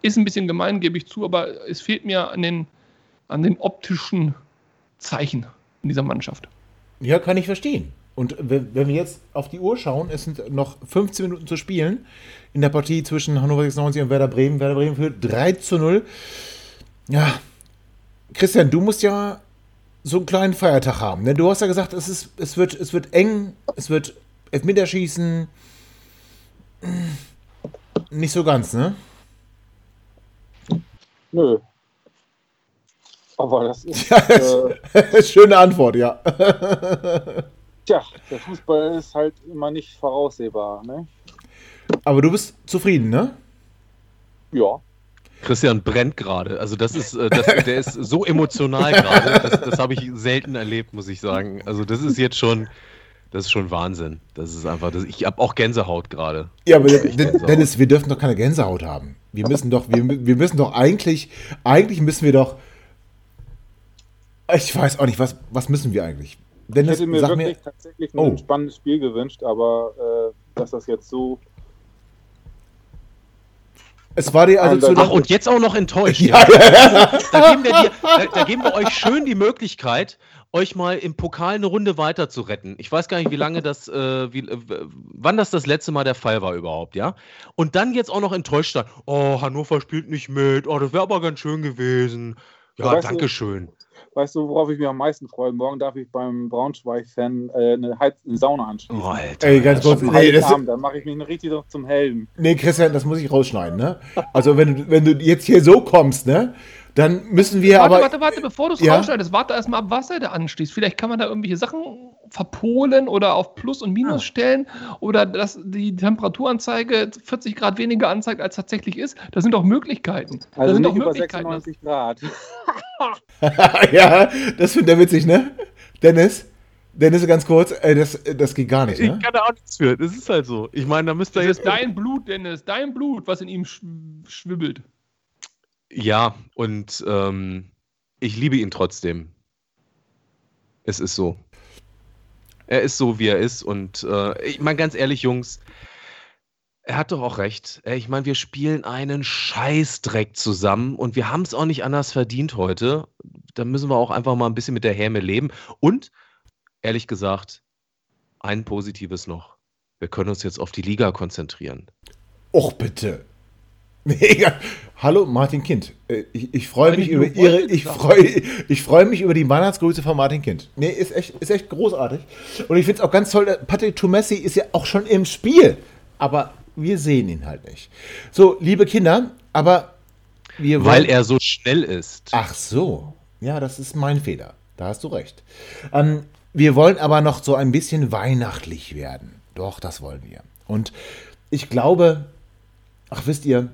Ist ein bisschen gemein, gebe ich zu, aber es fehlt mir an den, an den optischen Zeichen in dieser Mannschaft. Ja, kann ich verstehen. Und wenn wir jetzt auf die Uhr schauen, es sind noch 15 Minuten zu spielen in der Partie zwischen Hannover 96 und Werder Bremen. Werder Bremen führt 3 zu 0. Ja, Christian, du musst ja so einen kleinen Feiertag haben. Ne? Du hast ja gesagt, es, ist, es, wird, es wird eng, es wird Elfmeterschießen. Nicht so ganz, ne? Nö. Aber das ist. äh, Schöne Antwort, ja. tja, der Fußball ist halt immer nicht voraussehbar, ne? Aber du bist zufrieden, ne? Ja. Christian brennt gerade. Also das ist, äh, das, der ist so emotional gerade. Das, das habe ich selten erlebt, muss ich sagen. Also das ist jetzt schon, das ist schon Wahnsinn. Das ist einfach, das, ich habe auch Gänsehaut gerade. Ja, aber Gänsehaut. Dennis, wir dürfen doch keine Gänsehaut haben. Wir müssen doch, wir, wir müssen doch eigentlich, eigentlich müssen wir doch. Ich weiß auch nicht, was, was müssen wir eigentlich? Ich Dennis, hätte mir wirklich mir. tatsächlich ein Oh. spannendes Spiel gewünscht, aber äh, dass das jetzt so. Es war dir also zu Ach, und jetzt auch noch enttäuscht. Ja. Ja. Da, geben wir dir, da, da geben wir euch schön die Möglichkeit, euch mal im Pokal eine Runde weiter zu retten. Ich weiß gar nicht, wie lange das, äh, wie, äh, wann das das letzte Mal der Fall war überhaupt, ja? Und dann jetzt auch noch enttäuscht sein. Oh, Hannover spielt nicht mit. Oh, das wäre aber ganz schön gewesen. Ja, danke schön. Weißt du, worauf ich mich am meisten freue? Morgen darf ich beim Braunschweig-Fan äh, eine, Heiz eine Sauna anschließen. Oh, Alter. Ey, ganz kurz. Nee, das, Heiligabend, dann mache ich mich richtig noch zum Helden. nee, Christian, das muss ich rausschneiden, ne? Also, wenn, du- wenn du jetzt hier so kommst, ne? Dann müssen wir warte, aber. warte, warte, bevor du es Ja? rausschneidest, warte erstmal ab, was er da anschließt. Vielleicht kann man da irgendwelche Sachen verpolen oder auf Plus und Minus stellen oder dass die Temperaturanzeige 40 Grad weniger anzeigt, als tatsächlich ist. Das sind doch Möglichkeiten. das Also sind nicht doch über Möglichkeiten. 96 Grad. ja, das findet er witzig, ne? Dennis? Dennis, ganz kurz, äh, das, das geht gar nicht, ne? Ich kann da auch nichts für. Das ist halt so. Ich meine, da müsst ihr Das jetzt. dein Blut, Dennis, dein Blut, was in ihm sch schwibbelt. Ja, und ähm, ich liebe ihn trotzdem. Es ist so. Er ist so, wie er ist. Und äh, ich meine, ganz ehrlich, Jungs, er hat doch auch recht. Ich meine, wir spielen einen Scheißdreck zusammen und wir haben es auch nicht anders verdient heute. Da müssen wir auch einfach mal ein bisschen mit der Häme leben. Und ehrlich gesagt, ein Positives noch. Wir können uns jetzt auf die Liga konzentrieren. Och, bitte. Mega. Hallo, Martin Kind. Äh, Ich, ich freue mich ich über Ihre, ich freue, ich freue mich über die Weihnachtsgrüße von Martin Kind. Nee, ist echt, ist echt großartig. Und ich finde es auch ganz toll, Patrick Tumessi ist ja auch schon im Spiel. Aber wir sehen ihn halt nicht. So, liebe Kinder, aber wir Weil er so schnell ist. Ach so. Ja, das ist mein Fehler. Da hast du recht. Ähm, wir wollen aber noch so ein bisschen weihnachtlich werden. Doch, das wollen wir. Und ich glaube, ach wisst ihr,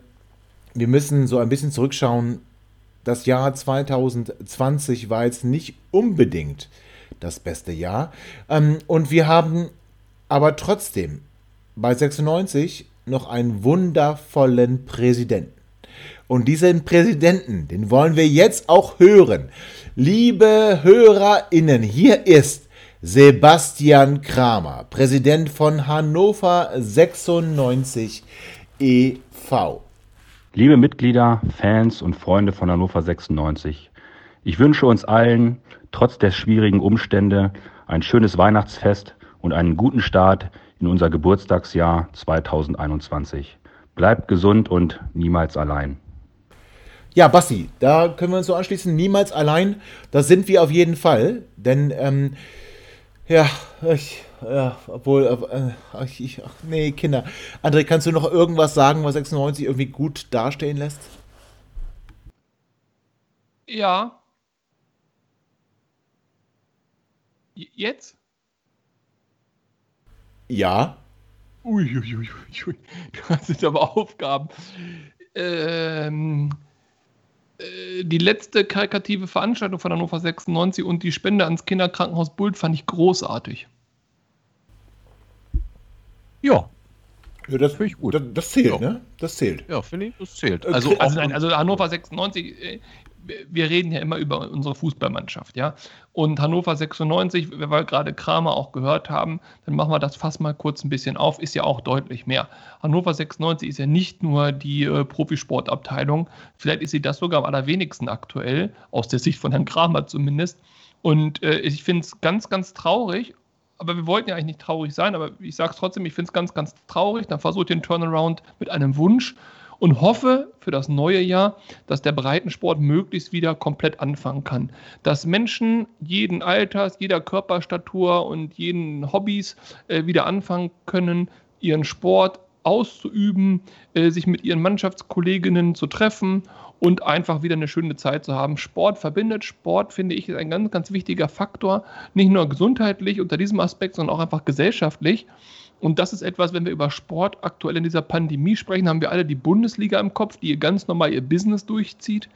wir müssen so ein bisschen zurückschauen. Das Jahr 2020 war jetzt nicht unbedingt das beste Jahr. Ähm, und wir haben aber trotzdem bei 96 noch einen wundervollen Präsidenten. Und diesen Präsidenten, den wollen wir jetzt auch hören. Liebe HörerInnen, hier ist Sebastian Kramer, Präsident von Hannover 96 e.V. Liebe Mitglieder, Fans und Freunde von Hannover 96, ich wünsche uns allen, trotz der schwierigen Umstände, ein schönes Weihnachtsfest und einen guten Start in unser Geburtstagsjahr 2021. Bleibt gesund und niemals allein. Ja, Basti, da können wir uns so anschließen. Niemals allein. Das sind wir auf jeden Fall. Denn, ähm, ja, ich, ja, obwohl, äh, ich, ich, ach, nee, Kinder. André, kannst du noch irgendwas sagen, was 96 irgendwie gut dastehen lässt? Ja. J- Jetzt? Ja. Uiuiuiui, das sind aber Aufgaben. Ähm, äh, die letzte karikative Veranstaltung von Hannover 96 und die Spende ans Kinderkrankenhaus Bult fand ich großartig. Ja. Ja, das, das, das zählt, ne? Das zählt. Ja, finde ich, das zählt. Also, Also, also, nein, also Hannover 96, äh, wir reden ja immer über unsere Fußballmannschaft, ja. Und Hannover 96, wenn wir gerade Kramer auch gehört haben, dann machen wir das fast mal kurz ein bisschen auf, ist ja auch deutlich mehr. Hannover 96 ist ja nicht nur die äh, Profisportabteilung, vielleicht ist sie das sogar am allerwenigsten aktuell, aus der Sicht von Herrn Kramer zumindest. Und äh, ich finde es ganz, ganz traurig, aber wir wollten ja eigentlich nicht traurig sein, aber ich sage es trotzdem, ich finde es ganz, ganz traurig. Dann versuche ich den Turnaround mit einem Wunsch und hoffe für das neue Jahr, dass der Breitensport möglichst wieder komplett anfangen kann. Dass Menschen jeden Alters, jeder Körperstatur und jeden Hobbys äh, wieder anfangen können, ihren Sport auszuüben, äh, sich mit ihren Mannschaftskolleginnen zu treffen und einfach wieder eine schöne Zeit zu haben. Sport verbindet. Sport, finde ich, ist ein ganz, ganz wichtiger Faktor. Nicht nur gesundheitlich unter diesem Aspekt, sondern auch einfach gesellschaftlich. Und das ist etwas, wenn wir über Sport aktuell in dieser Pandemie sprechen, haben wir alle die Bundesliga im Kopf, die ganz normal ihr Business durchzieht.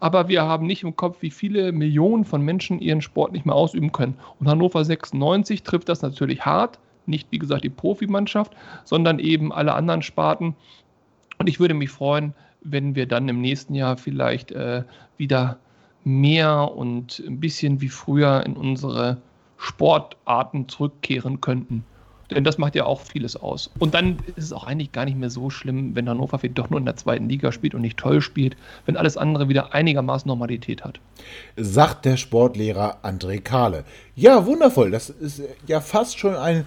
Aber wir haben nicht im Kopf, wie viele Millionen von Menschen ihren Sport nicht mehr ausüben können. Und Hannover 96 trifft das natürlich hart. Nicht, wie gesagt, die Profimannschaft, sondern eben alle anderen Sparten. Und ich würde mich freuen, wenn wir dann im nächsten Jahr vielleicht äh, wieder mehr und ein bisschen wie früher in unsere Sportarten zurückkehren könnten. Denn das macht ja auch vieles aus. Und dann ist es auch eigentlich gar nicht mehr so schlimm, wenn Hannover vielleicht doch nur in der zweiten Liga spielt und nicht toll spielt, wenn alles andere wieder einigermaßen Normalität hat. sagt der Sportlehrer André Kahle. Ja, wundervoll. Das ist ja fast schon ein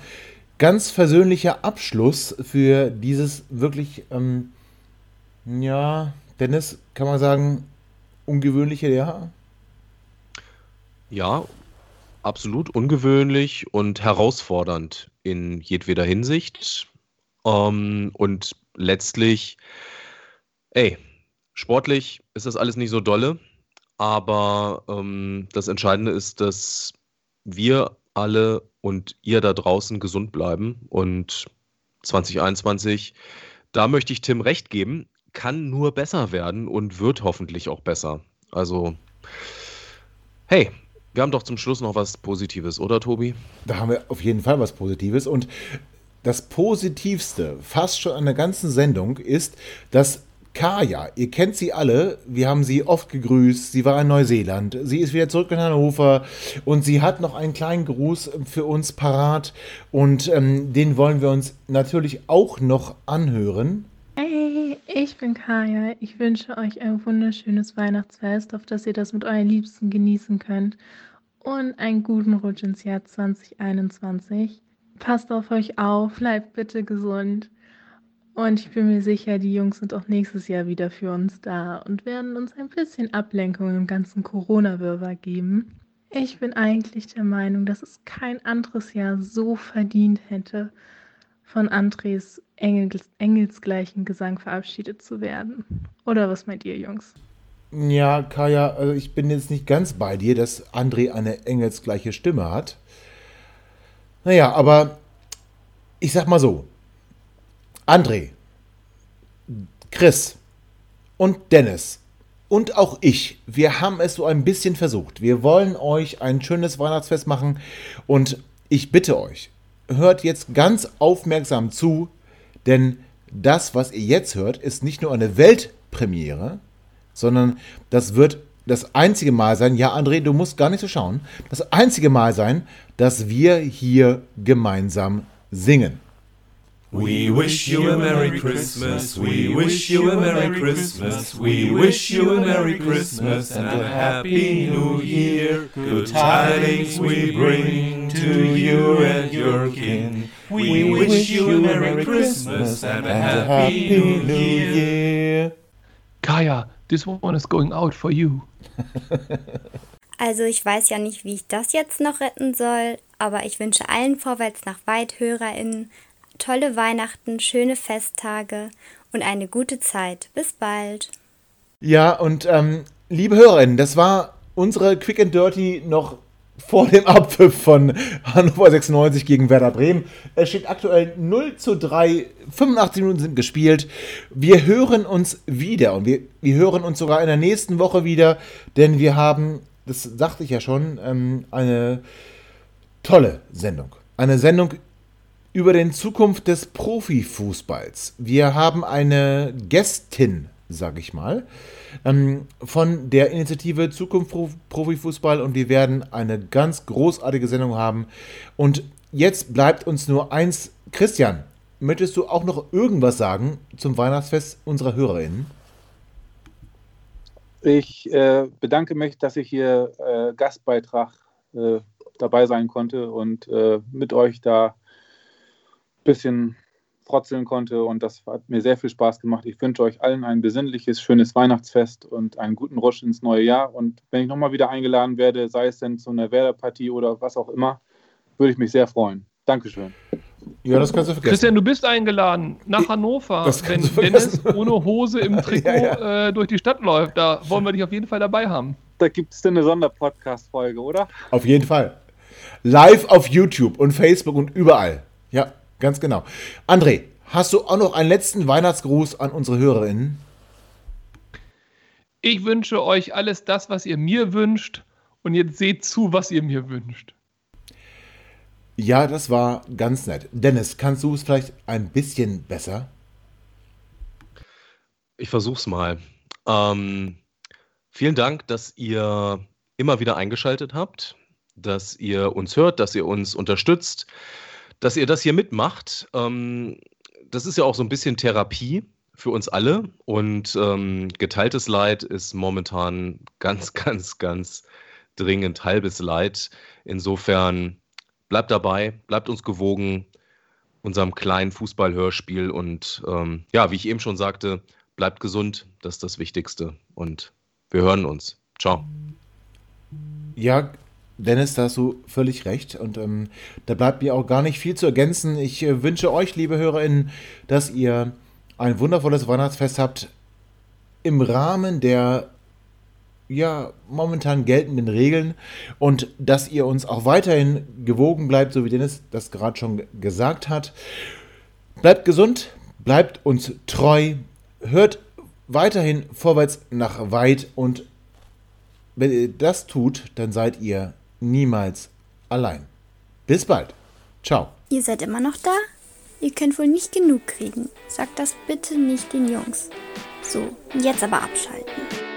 ganz versöhnlicher Abschluss für dieses wirklich, ähm, ja, Dennis, kann man sagen, ungewöhnliche Jahr? Ja, absolut ungewöhnlich und herausfordernd in jedweder Hinsicht. Ähm, und letztlich, ey, sportlich ist das alles nicht so dolle, aber ähm, das Entscheidende ist, dass wir alle und ihr da draußen gesund bleiben. Und 2021, da möchte ich Tim recht geben, kann nur besser werden und wird hoffentlich auch besser. Also, hey, wir haben doch zum Schluss noch was Positives, oder Tobi? Da haben wir auf jeden Fall was Positives. Und das Positivste fast schon an der ganzen Sendung ist, dass Kaya, ihr kennt sie alle, wir haben sie oft gegrüßt, sie war in Neuseeland, sie ist wieder zurück in Hannover und sie hat noch einen kleinen Gruß für uns parat und ähm, den wollen wir uns natürlich auch noch anhören. Hey, ich bin Kaya. Ich wünsche euch ein wunderschönes Weihnachtsfest, auf das ihr das mit euren Liebsten genießen könnt und einen guten Rutsch ins Jahr 2021. Passt auf euch auf, bleibt bitte gesund. Und ich bin mir sicher, die Jungs sind auch nächstes Jahr wieder für uns da und werden uns ein bisschen Ablenkung im ganzen Corona-Wirrwarr geben. Ich bin eigentlich der Meinung, dass es kein anderes Jahr so verdient hätte, von Andres Engels, engelsgleichen Gesang verabschiedet zu werden. Oder was meint ihr, Jungs? Ja, Kaya, also ich bin jetzt nicht ganz bei dir, dass André eine engelsgleiche Stimme hat. Naja, aber ich sag mal so, André, Chris und Dennis und auch ich, wir haben es so ein bisschen versucht. Wir wollen euch ein schönes Weihnachtsfest machen und ich bitte euch, hört jetzt ganz aufmerksam zu, denn das, was ihr jetzt hört, ist nicht nur eine Weltpremiere, sondern das wird das einzige Mal sein, ja André, du musst gar nicht so schauen, das einzige Mal sein, dass wir hier gemeinsam singen. We wish you a Merry Christmas. We wish you a Merry Christmas. We wish you a Merry Christmas and a Happy New Year. Good tidings we bring to you and your kin. We wish you a Merry Christmas and a Happy New Year. Kaya, this one is going out for you. Also ich weiß ja nicht, wie ich das jetzt noch retten soll, aber ich wünsche allen vorwärts nach weit HörerInnen tolle Weihnachten, schöne Festtage und eine gute Zeit. Bis bald. Ja, und ähm, liebe Hörerinnen, das war unsere Quick and Dirty noch vor dem Abpfiff von Hannover 96 gegen Werder Bremen. Es steht aktuell 0 zu 3, 85 Minuten sind gespielt. Wir hören uns wieder und wir, wir hören uns sogar in der nächsten Woche wieder, denn wir haben, das sagte ich ja schon, ähm, eine tolle Sendung. Eine Sendung über den Zukunft des Profifußballs. Wir haben eine Gästin, sage ich mal, ähm, von der Initiative Zukunft Profifußball und wir werden eine ganz großartige Sendung haben. Und jetzt bleibt uns nur eins. Christian, möchtest du auch noch irgendwas sagen zum Weihnachtsfest unserer HörerInnen? Ich äh, bedanke mich, dass ich hier äh, Gastbeitrag äh, dabei sein konnte und äh, mit euch da bisschen frotzeln konnte und das hat mir sehr viel Spaß gemacht. Ich wünsche euch allen ein besinnliches, schönes Weihnachtsfest und einen guten Rutsch ins neue Jahr. Und wenn ich nochmal wieder eingeladen werde, sei es denn zu einer Werder-Partie oder was auch immer, würde ich mich sehr freuen. Dankeschön. Ja, das kannst du vergessen. Christian, du bist eingeladen nach Hannover, wenn Dennis ohne Hose im Trikot ja, ja. Äh, durch die Stadt läuft. Da wollen wir dich auf jeden Fall dabei haben. Da gibt es denn eine Sonderpodcast-Folge, oder? Auf jeden Fall. Live auf YouTube und Facebook und überall. Ja. Ganz genau. André, hast du auch noch einen letzten Weihnachtsgruß an unsere Hörerinnen? Ich wünsche euch alles das, was ihr mir wünscht. Und jetzt seht zu, was ihr mir wünscht. Ja, das war ganz nett. Dennis, kannst du es vielleicht ein bisschen besser? Ich versuch's mal. Ähm, vielen Dank, dass ihr immer wieder eingeschaltet habt, dass ihr uns hört, dass ihr uns unterstützt, dass ihr das hier mitmacht. Ähm, das ist ja auch so ein bisschen Therapie für uns alle und ähm, geteiltes Leid ist momentan ganz, ganz, ganz dringend halbes Leid. Insofern bleibt dabei, bleibt uns gewogen, unserem kleinen Fußballhörspiel und ähm, ja, wie ich eben schon sagte, bleibt gesund, das ist das Wichtigste und wir hören uns. Ciao. Ja, Dennis, da hast du völlig recht. Und ähm, da bleibt mir auch gar nicht viel zu ergänzen. Ich äh, wünsche euch, liebe HörerInnen, dass ihr ein wundervolles Weihnachtsfest habt im Rahmen der ja, momentan geltenden Regeln und dass ihr uns auch weiterhin gewogen bleibt, so wie Dennis das gerade schon gesagt hat. Bleibt gesund, bleibt uns treu, hört weiterhin vorwärts nach weit und wenn ihr das tut, dann seid ihr niemals allein. Bis bald. Ciao. Ihr seid immer noch da? Ihr könnt wohl nicht genug kriegen. Sagt das bitte nicht den Jungs. So, jetzt aber abschalten.